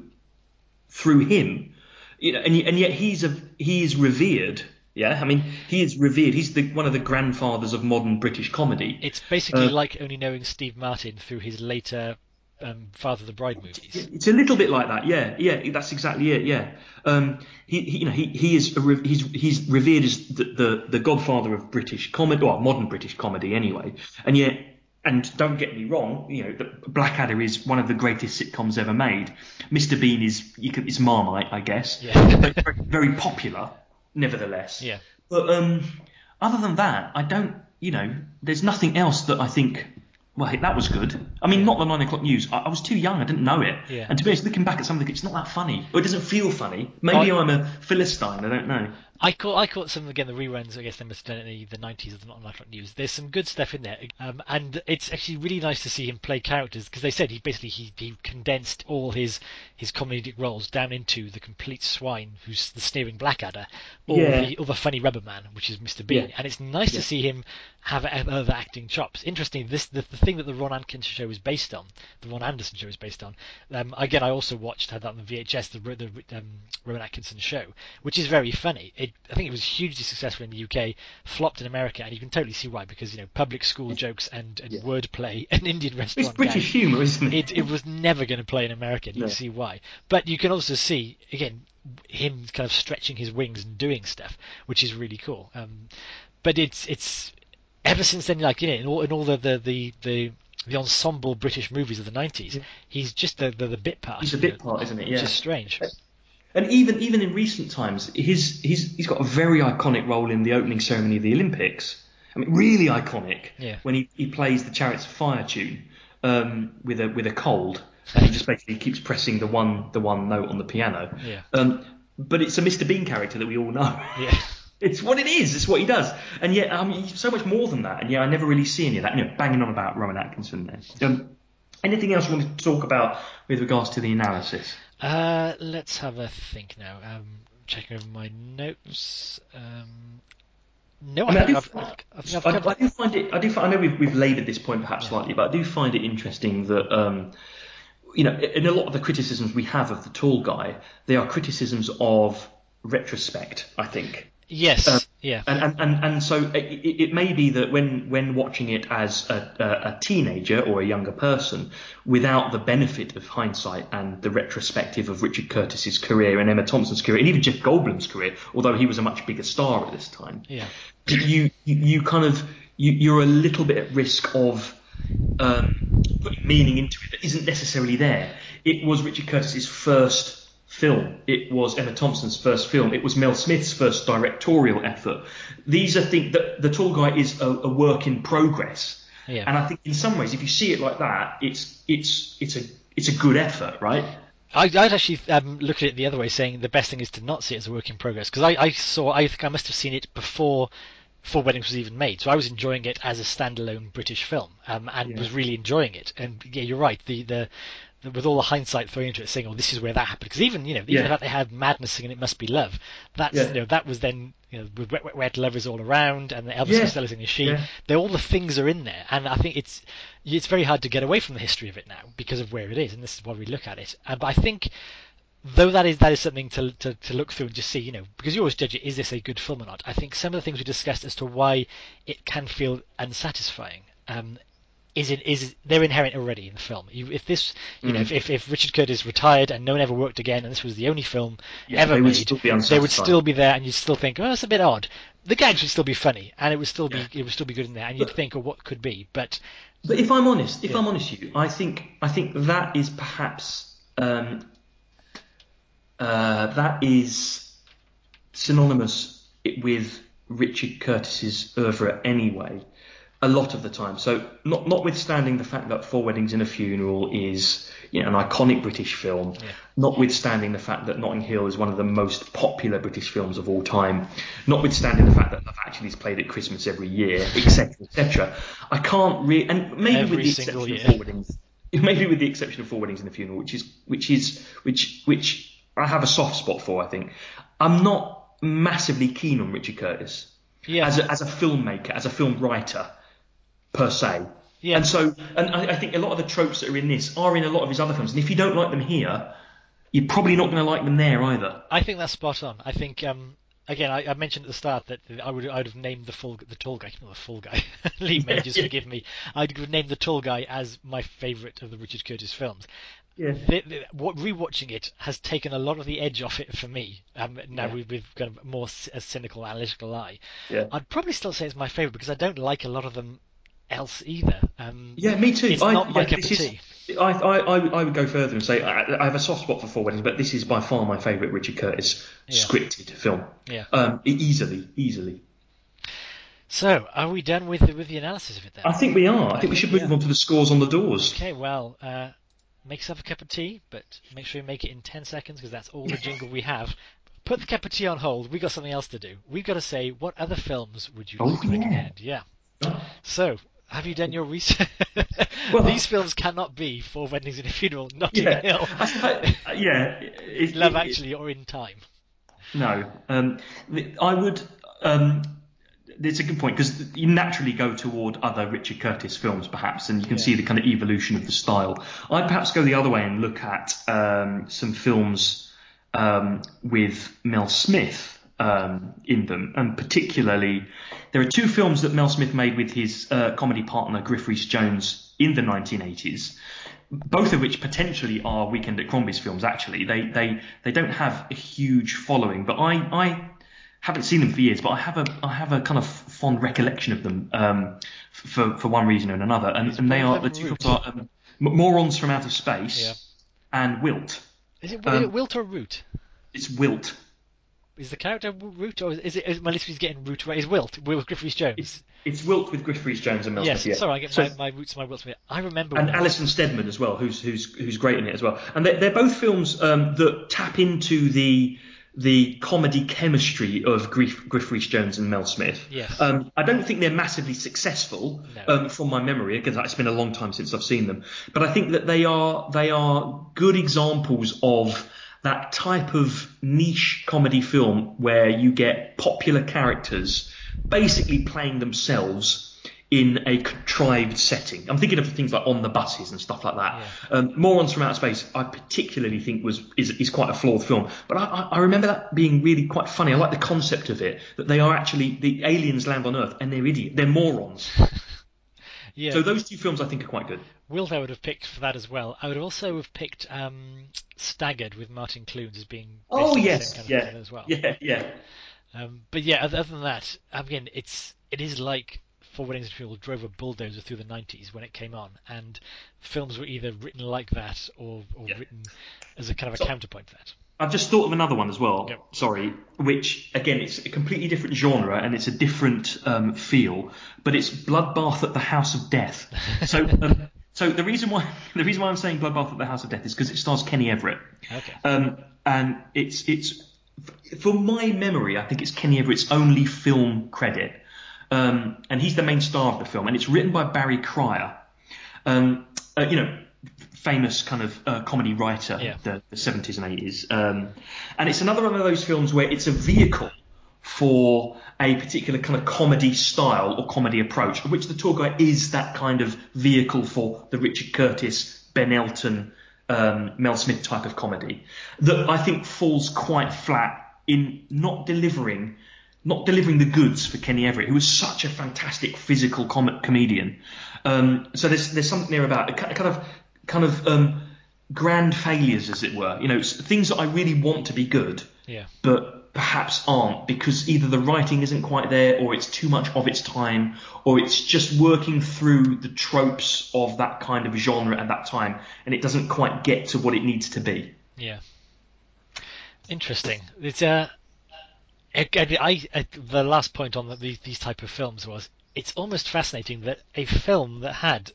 through him. You know, and, and yet he's a he is revered. Yeah, I mean he is revered. He's the one of the grandfathers of modern British comedy. it's basically Uh, like only knowing Steve Martin through his later um, Father of the Bride movies. It's a little bit like that, yeah, yeah. That's exactly it, yeah. Um, he, he, you know, he, he is a re- he's he's revered as the, the the godfather of British comedy, well, modern British comedy, anyway. And yet, and don't get me wrong, you know, the Blackadder is one of the greatest sitcoms ever made. Mr. Bean is you could, it's Marmite, I guess. Yeah. Very, very popular, nevertheless. Yeah. But um, other than that, I don't, you know, there's nothing else that I think. Well, that was good. I mean, not the nine o'clock news. I, I was too young. I didn't know it. Yeah. And to be honest, looking back at something, it's not that funny. Or it doesn't feel funny. Maybe I- I'm a philistine. I don't know. I caught I caught some again the reruns. I guess they must have done in the nineties of the Not Enough News. There's some good stuff in there, um, and it's actually really nice to see him play characters because they said he basically he, he condensed all his his comedic roles down into the complete swine who's the sneering Blackadder, or Yeah. the other funny rubber man, which is Mr. Bean, Yeah. and it's nice Yeah. to see him have other acting chops. Interesting, this the, the thing that the Ron Atkinson show is based on, the Ron Anderson show is based on. Um, again, I also watched had that on the VHS, the the um, Rowan Atkinson show, which is very funny. It, I think it was hugely successful in the UK, flopped in America, and you can totally see why because you know public school jokes and, and Yeah. wordplay and Indian restaurant. It's British gags. humour, isn't it? It, it was never going to play in America. and You No. can see why. But you can also see again him kind of stretching his wings and doing stuff, which is really cool. Um, but it's it's ever since then, like you know, in all in all the the the, the the ensemble British movies of the 90s, Yeah. he's just the, the, the bit part. He's a you bit know, part, isn't it? Which Yeah. is strange. And even even in recent times, his he's he's got a very iconic role in the opening ceremony of the Olympics. I mean, really iconic. Yeah. When he, he plays the Chariots of Fire tune um, with a with a cold, and he just basically keeps pressing the one the one note on the piano. Yeah. Um, but it's a Mr. Bean character that we all know. Yeah. It's what it is. It's what he does. And yet, I mean, he's so much more than that. And yeah, I never really see any of that. You know, banging on about Rowan Atkinson there. Um, anything else you want to talk about with regards to the analysis? Uh, let's have a think now. Um, checking over my notes. Um, no, I, I mean, I do, I've, I've I, covered. I do find it. I do. Find, I know we've, we've laboured this point perhaps Yeah. slightly, but I do find it interesting that um, you know, in a lot of the criticisms we have of the tall guy, they are criticisms of retrospect. I think. Yes. Uh, yeah. And, and, and, and so it, it may be that when, when watching it as a, a, a teenager or a younger person, without the benefit of hindsight and the retrospective of Richard Curtis's career and Emma Thompson's career and even Jeff Goldblum's career, although he was a much bigger star at this time, Yeah. you, you, you kind of you, you're a little bit at risk of um, putting meaning into it that isn't necessarily there. It was Richard Curtis's first film. It was Emma Thompson's first film. It was Mel Smith's first directorial effort. These are things that the tall guy is a, a work in progress. Yeah. And I think in some ways, if you see it like that, it's it's it's a it's a good effort, right? I, I'd actually um, look at it the other way, saying the best thing is to not see it as a work in progress. Because I, I saw, I think I must have seen it before Four Weddings was even made, so I was enjoying it as a standalone British film, um, and Yeah. was really enjoying it. And yeah, you're right. The the with all the hindsight thrown into it, saying, "Oh, this is where that happened." Because even you know, even Yeah. the fact they had madness singing "It Must Be Love," that's Yeah. you know that was then you know with wet, wet, wet lovers all around, and the Elvis Yeah. Costello singing "She." Yeah. They all the things are in there, and I think it's it's very hard to get away from the history of it now because of where it is, and this is why we look at it. Uh, but I think though that is that is something to, to to look through and just see, you know, because you always judge it, is this a good film or not? I think some of the things we discussed as to why it can feel unsatisfying. Um, is it is they're inherent already in the film. You, if this, you know, if, if if Richard Curtis retired and no one ever worked again, and this was the only film Yeah, ever they would made, still be they would still be there, and you'd still think, oh, that's a bit odd. The gags would still be funny, and it would still be it would still be good in there, and you'd think, oh, what could be? But But if I'm honest, if Yeah. I'm honest with you, I think I think that is perhaps um, uh, that is synonymous with Richard Curtis's oeuvre anyway. A lot of the time. So, not, notwithstanding the fact that Four Weddings and a Funeral is you know, an iconic British film, notwithstanding the fact that Notting Hill is one of the most popular British films of all time, notwithstanding the fact that Love Actually is played at Christmas every year, etc., etc., I can't really, and maybe Every with the exception year. of Four Weddings, maybe with the exception of Four Weddings and a Funeral, which is which is which which I have a soft spot for. I think I'm not massively keen on Richard Curtis yeah, as a, as a filmmaker, as a film writer, per se. Yeah. And so, and I, I think a lot of the tropes that are in this are in a lot of his other films. And if you don't like them here, you're probably not going to like them there either. I think that's spot on. I think um, again, I, I mentioned at the start that I would I'd have named the full the tall guy, not the full guy. Lee may just yeah. forgive me. I'd have named the tall guy as my favourite of the Richard Curtis films. Yeah. The, the, what rewatching it has taken a lot of the edge off it for me. Um, now Yeah. with, with kind of more c- a cynical, analytical eye. Yeah. I'd probably still say it's my favourite because I don't like a lot of them else either. Um, Yeah, me too. It's I, not my yeah, cup of tea. I, I, I, would- I would go further and say I, I have a soft spot for Four Weddings, but this is by far my favourite Richard Curtis Yeah. scripted film. Yeah. Um, easily, easily. So, are we done with the, with the analysis of it then? I think we are. I think we should move Yeah. on to the scores on the doors. Okay, well, uh, make yourself a cup of tea, but make sure you make it in 10 seconds because that's all the jingle we have. Put the cup of tea on hold. We've got something else to do. We've got to say, what other films would you Oh, like to yeah. recommend? Yeah. So, have you done your research? Well- These films cannot be Four Weddings and a Funeral, Notting Yeah, Hill, I- I- yeah. it- Love it- Actually, or In Time. No, um, I would. Um, it's a good point because you naturally go toward other Richard Curtis films, perhaps, and you can Yeah. see the kind of evolution of the style. I'd perhaps go the other way and look at um, some films um, with Mel Smith um, in them, and particularly there are two films that Mel Smith made with his uh, comedy partner Griff Rhys Jones in the 1980s both of which potentially are Weekend at Crombie's films. Actually, they they they don't have a huge following, but I I haven't seen them for years, but I have a I have a kind of fond recollection of them um, for for one reason and another, and, and they are the two films are um, Morons from Outer Space Yeah. and Wilt. Is it, Um, Wilt or Root? It's Wilt. Is the character Root, or is it? Is, listeners getting Root right? Is Wilt? Wilt Griff Rhys Jones? It's it's Wilt with Griff Rhys Jones and Mel yes, Smith. Yeah. sorry, I get So- my, my Roots and my Wilts. I remember. and Alison Steadman as well, who's who's who's great in it as well. And they're, they're both films um, that tap into the the comedy chemistry of Griff, Jones and Mel Smith. Yes. Um, I don't think they're massively successful No. um, from my memory because it's been a long time since I've seen them. But I think that they are they are good examples of that type of niche comedy film where you get popular characters basically playing themselves in a contrived setting. I'm thinking of things like on the buses and stuff like that. Um, Morons from Outer Space, I particularly think was is, is quite a flawed film, but I, I, remember that being really quite funny. I like the concept of it that they are actually the aliens land on Earth and they're idiot, they're morons. Yeah. So those two films I think are quite good. Wilt I would have picked for that as well. I would also have picked um, Staggered with Martin Clunes as being. Oh yes, kind of yeah, as well. yeah, yeah. Um, but yeah, other, than that, again, it's it is like Four Weddings and Funeral drove a bulldozer through the 90s when it came on, and films were either written like that or, or Yeah. written as a kind of a So- counterpoint to that. I've just thought of another one as well. Yep. Sorry, which again it's a completely different genre and it's a different um, feel, but it's Bloodbath at the House of Death. So, um, so the reason why the reason why I'm saying Bloodbath at the House of Death is because it stars Kenny Everett, Okay. um, and it's it's for my memory, I think it's Kenny Everett's only film credit, um, and he's the main star of the film, and it's written by Barry Cryer. Um, uh, you know, famous kind of uh, comedy writer, Yeah. the, the 70s and 80s. Um, and it's another one of those films where it's a vehicle for a particular kind of comedy style or comedy approach, of which the tall guy is that kind of vehicle for the Richard Curtis, Ben Elton, um, Mel Smith type of comedy that I think falls quite flat in not delivering not delivering the goods for Kenny Everett, who was such a fantastic physical com- comedian. Um, so there's there's something there about a ki- kind of kind of um, grand failures, as it were. You know, things that I really want to be good, Yeah. but perhaps aren't because either the writing isn't quite there, or it's too much of its time, or it's just working through the tropes of that kind of genre at that time, and it doesn't quite get to what it needs to be. Yeah. Interesting. It's uh, I, I, I- the last point on the, these, these type of films was it's almost fascinating that a film that had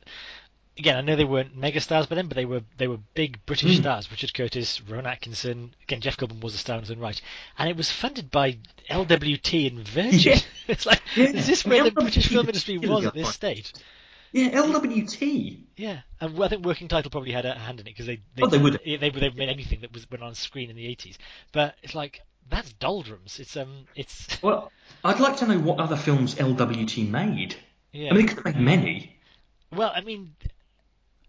again I know they weren't megastars by then but they were they were big British Hmm. stars Richard Curtis Rowan Atkinson again Jeff Goldblum was a star in his own right and it was funded by LWT and Virgin Yeah. it's like Yeah. is this where the British film industry was at this stage Yeah, LWT. yeah, and I think Working Title probably had a hand in it because they they, Oh, they would. they they they've made anything that was went on screen in the eighties. But it's like that's doldrums. It's um it's Well, I'd like to know what other films LWT made. yeah. I mean, they could have made many. well, I mean,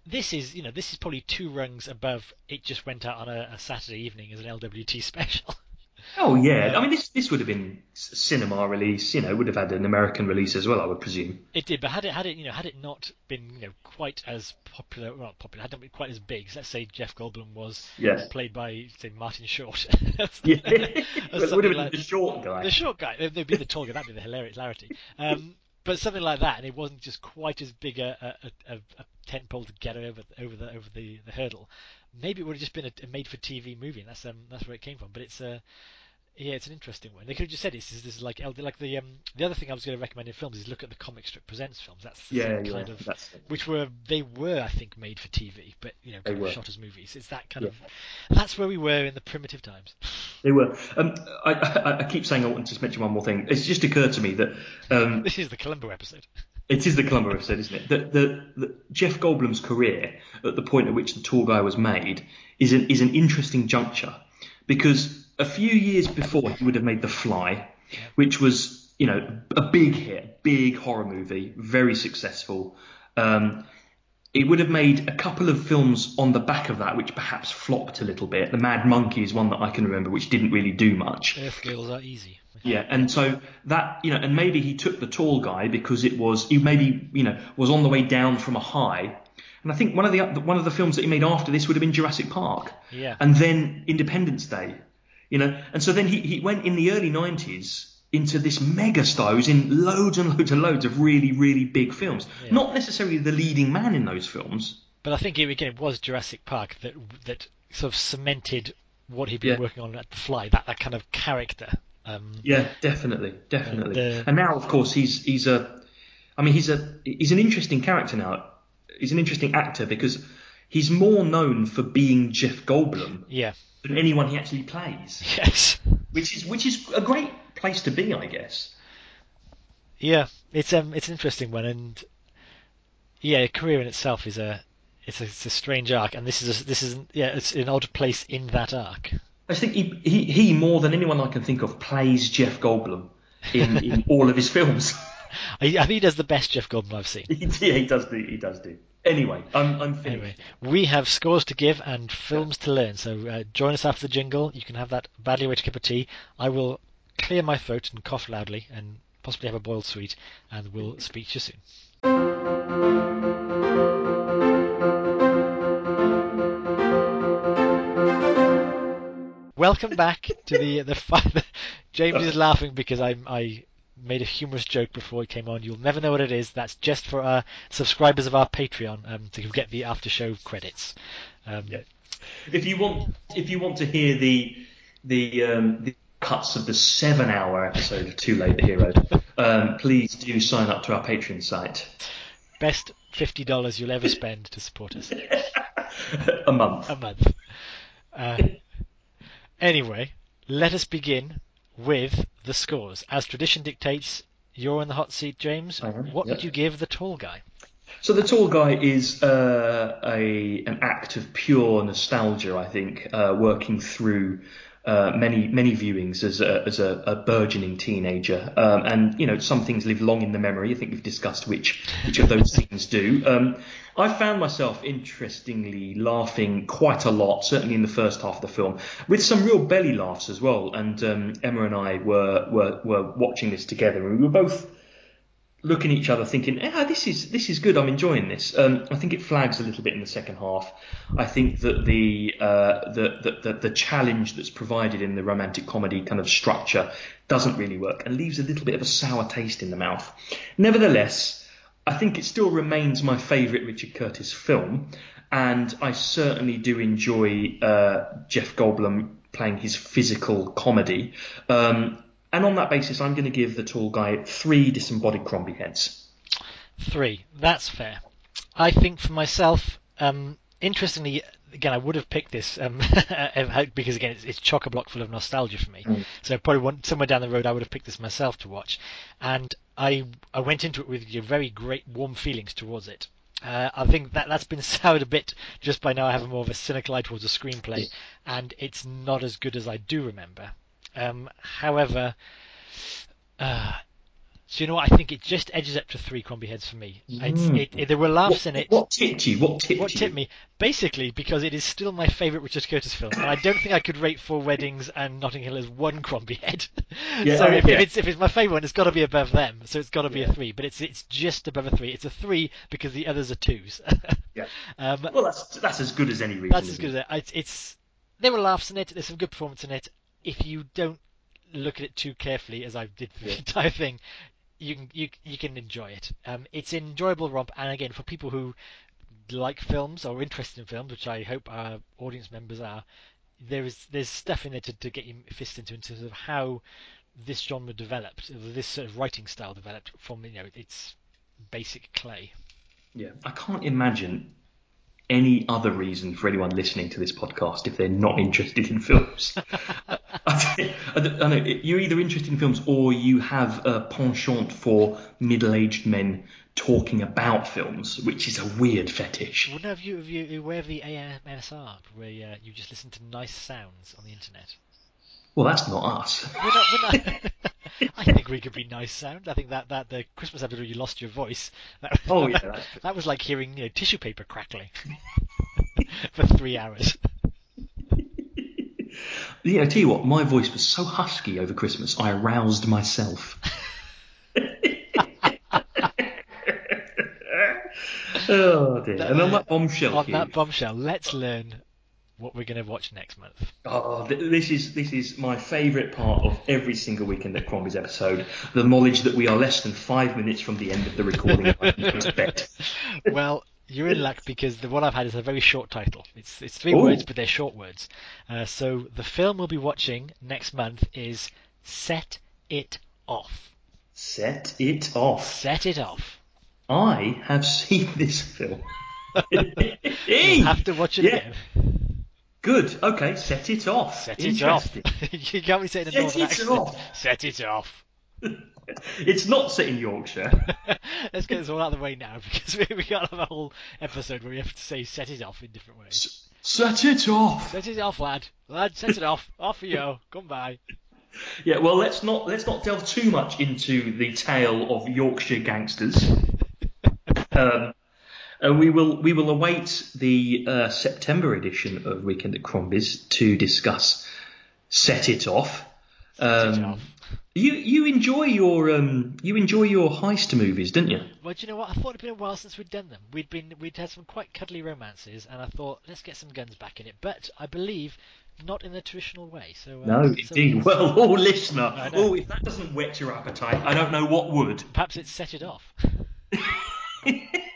this is you know this is probably two rungs above. It just went out on a, a Saturday evening as an LWT special. Oh yeah, I mean this this would have been cinema release. You know, would have had an American release as well, I would presume. It did, but had it had it you know had it not been you know quite as popular, well, not popular, had not been quite as big. Let's say Jeff Goldblum was Yes. played by say Martin Short. Yeah, well, it would have been like- the short guy. The short guy. They'd they'd be the tall guy. That'd be the hilarity. Um, but something like that, and it wasn't just quite as big a, a, a, a tent pole to get over over the over the, the hurdle. Maybe it would have just been a, a made-for-TV movie, and that's um, that's where it came from. But it's uh, yeah, it's an interesting one. They could have just said this is this is like like the um the other thing I was going to recommend in films is look at the comic strip presents films. That's yeah, yeah, kind of that's which were they were I think made for TV, but you know They kind were. of shot as movies. It's that kind Yeah. of that's where we were in the primitive times. They were. Um, I, I, I keep saying I want to just mention one more thing. It's just occurred to me that um, This is the Columbo episode. It is the Columbo episode, isn't it? The, the, the, Jeff Goldblum's career, at the point at which the Tall Guy was made, is an is an interesting juncture because a few years before he would have made The Fly, which was you know a big hit, big horror movie, very successful. Um, it would have made a couple of films on the back of that, which perhaps flopped a little bit. The Mad Monkey is one that I can remember, which didn't really do much. Earth girls are easy. Yeah, and so that you know, and maybe he took the tall guy because it was he maybe you know was on the way down from a high, and I think one of the one of the films that he made after this would have been Jurassic Park, Yeah. and then Independence Day, you know, and so then he he went in the early '90s into this mega star who's in loads and loads and loads of really really big films, Yeah. not necessarily the leading man in those films. But I think it, again it was Jurassic Park that that sort of cemented what he'd been Yeah. working on at the Fly. That that kind of character. Um, Yeah, definitely, definitely. the- And now, of course, he's he's a, I mean, he's a he's an interesting character now. He's an interesting actor because he's more known for being Jeff Goldblum yeah. Than anyone he actually plays, Yes. which is which is a great place to be, I guess. Yeah. It's um it's an interesting one, and yeah, a career in itself is a it's a, it's a strange arc, and this is a, this is yeah it's an odd place in that arc. I just think he, he he more than anyone I can think of plays Jeff Goldblum in, in all of his films. I, I think he does the best Jeff Goldblum I've seen. he, yeah, he does do. He does do. Anyway, I'm I'm finished. Anyway, we have scores to give and films to learn. So uh, join us after the jingle. You can have that badly weighted cup of tea. I will clear my throat and cough loudly and possibly have a boiled sweet, and we'll speak to you soon. Welcome back to the the. Fi- James is laughing because I'm I made a humorous joke before he came on. You'll never know what it is. That's just for our subscribers of our Patreon um, to get the after show credits. Um, Yeah. If you want, if you want to hear the the, um, the cuts of the seven-hour episode of Too Late the Hero, um, please do sign up to our Patreon site. Best fifty dollars you'll ever spend to support us a month. a month. Uh, anyway, let us begin with the scores. As tradition dictates, you're in the hot seat, James. Am, What would you give the tall guy? So the tall guy is uh, a an act of pure nostalgia, I think, uh, working through uh, many many viewings as a, as a, a burgeoning teenager, um, and you know some things live long in the memory. I think we've discussed which which of those things do. Um, I found myself interestingly laughing quite a lot, certainly in the first half of the film, with some real belly laughs as well. And um, Emma and I were, were were watching this together, and we were both looking at each other, thinking, "Ah, this is this is good. I'm enjoying this." Um, I think it flags a little bit in the second half. I think that the, uh, the, the the the challenge that's provided in the romantic comedy kind of structure doesn't really work and leaves a little bit of a sour taste in the mouth. Nevertheless, I think it still remains my favourite Richard Curtis film, and I certainly do enjoy uh, Jeff Goldblum playing his physical comedy. Um, and on that basis, I'm going to give the tall guy three disembodied Crombie heads. Three. That's fair. I think for myself, um, interestingly, again, I would have picked this um, because again, it's, it's chock a block full of nostalgia for me. Mm. So probably one, somewhere down the road, I would have picked this myself to watch, and I I went into it with very great warm feelings towards it. Uh, I think that that's been soured a bit just by now I have a more of a cynical eye towards the screenplay, and it's not as good as I do remember. Um, however, uh, so you know what? I think it just edges up to three Crombie heads for me. Mm. It, it, there were laughs what, in it. What tipped you? What tipped What tipped me? Basically, because it is still my favourite Richard Curtis film, and I don't think I could rate Four Weddings and Notting Hill as one Crombie head. Yeah, so if, yeah. if, it's if it's my favourite one, it's got to be above them. So it's got to be yeah. a three. But it's it's just above a three. It's a three because the others are twos. yeah. Um, well, that's that's as good as any reason. That's as good as it. It's, it's there were laughs in it. There's some good performance in it. If you don't look at it too carefully, as I did for the entire thing, you can you you can enjoy it. Um, it's an enjoyable romp, and again, for people who like films or interested in films, which I hope our audience members are, there is there's stuff in there to, to get your fist into in terms of how this genre developed, this sort of writing style developed from you know its basic clay. Yeah, I can't imagine any other reason for anyone listening to this podcast if they're not interested in films. I, know, you're either interested in films or you have a penchant for middle-aged men talking about films, which is a weird fetish. Well, no, have you, have you aware of the AMSR, where uh, you just listen to nice sounds on the internet? Well, that's not us. We're not, we're not, I think we could be nice sound. I think that, that the Christmas episode where you lost your voice. That, oh yeah, that, that was like hearing you know, tissue paper crackling for three hours. Yeah, I tell you what, my voice was so husky over Christmas, I aroused myself. oh dear! and on that bombshell, on that bombshell, let's learn what we're going to watch next month. Oh, this is this is my favourite part of every single weekend at Crombie's episode. The knowledge that we are less than five minutes from the end of the recording. I can to bed. well, you're in luck because the one I've had is a very short title. It's it's three Ooh. words, but they're short words. Uh, so the film we'll be watching next month is Set It Off. Set It Off. Set It Off. I have seen this film. you have to watch it yeah. again. Good. Okay. Set it off. Set it off. you can't be saying a northern accent. Off. Set it off. it's not set in Yorkshire. Let's get this all out of the way now because we, we got a whole episode where we have to say set it off in different ways. S- set it off. Set it off, lad. Lad, set it off. off you. Come by. Yeah, well, let's not let's not delve too much into the tale of Yorkshire gangsters. um, uh, we will we will await the uh, September edition of Weekend at Crombie's to discuss Set It Off. Um, Set it off. You you enjoy your um you enjoy your heist movies, don't you? Well, do you know what? I thought it'd been a while since we'd done them. We'd been we'd had some quite cuddly romances, and I thought let's get some guns back in it. But I believe not in the traditional way. So uh, no, indeed. So well, oh, listener, oh, if that doesn't whet your appetite, I don't know what would. Perhaps it's set it off.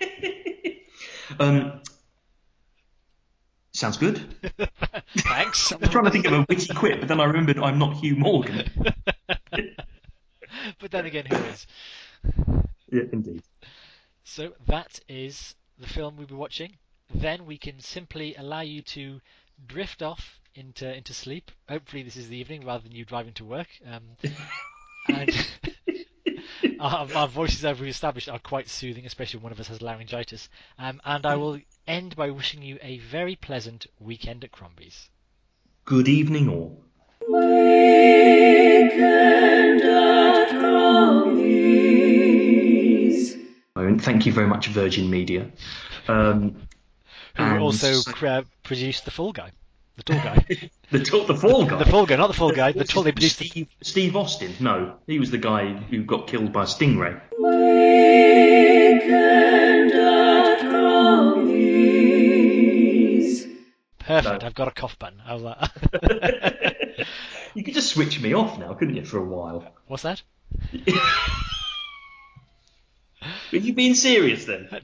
Um, sounds good. Thanks. I was trying to think of a witty quip, but then I remembered I'm not Hugh Morgan. but then again, who is? Yeah, indeed. So that is the film we'll be watching. Then we can simply allow you to drift off into into sleep. Hopefully, this is the evening rather than you driving to work. Um, and our, our voices, as we established, are quite soothing, especially when one of us has laryngitis. Um, and I will end by wishing you a very pleasant weekend at Crombie's. Good evening, all. Weekend at Crombie's. And thank you very much, Virgin Media. Um, Who also so- produced The Fall Guy. The Tall Guy. the, tall, the Fall Guy. the Fall Guy, not The Fall Guy. The Tall, they produced the, Steve, Steve Austin. No, he was the guy who got killed by stingray. Weekend at Crombie's. Perfect, No. I've got a cough button. How's that? You could just switch me off now, couldn't you, for a while? What's that? Are you being serious then? Uh,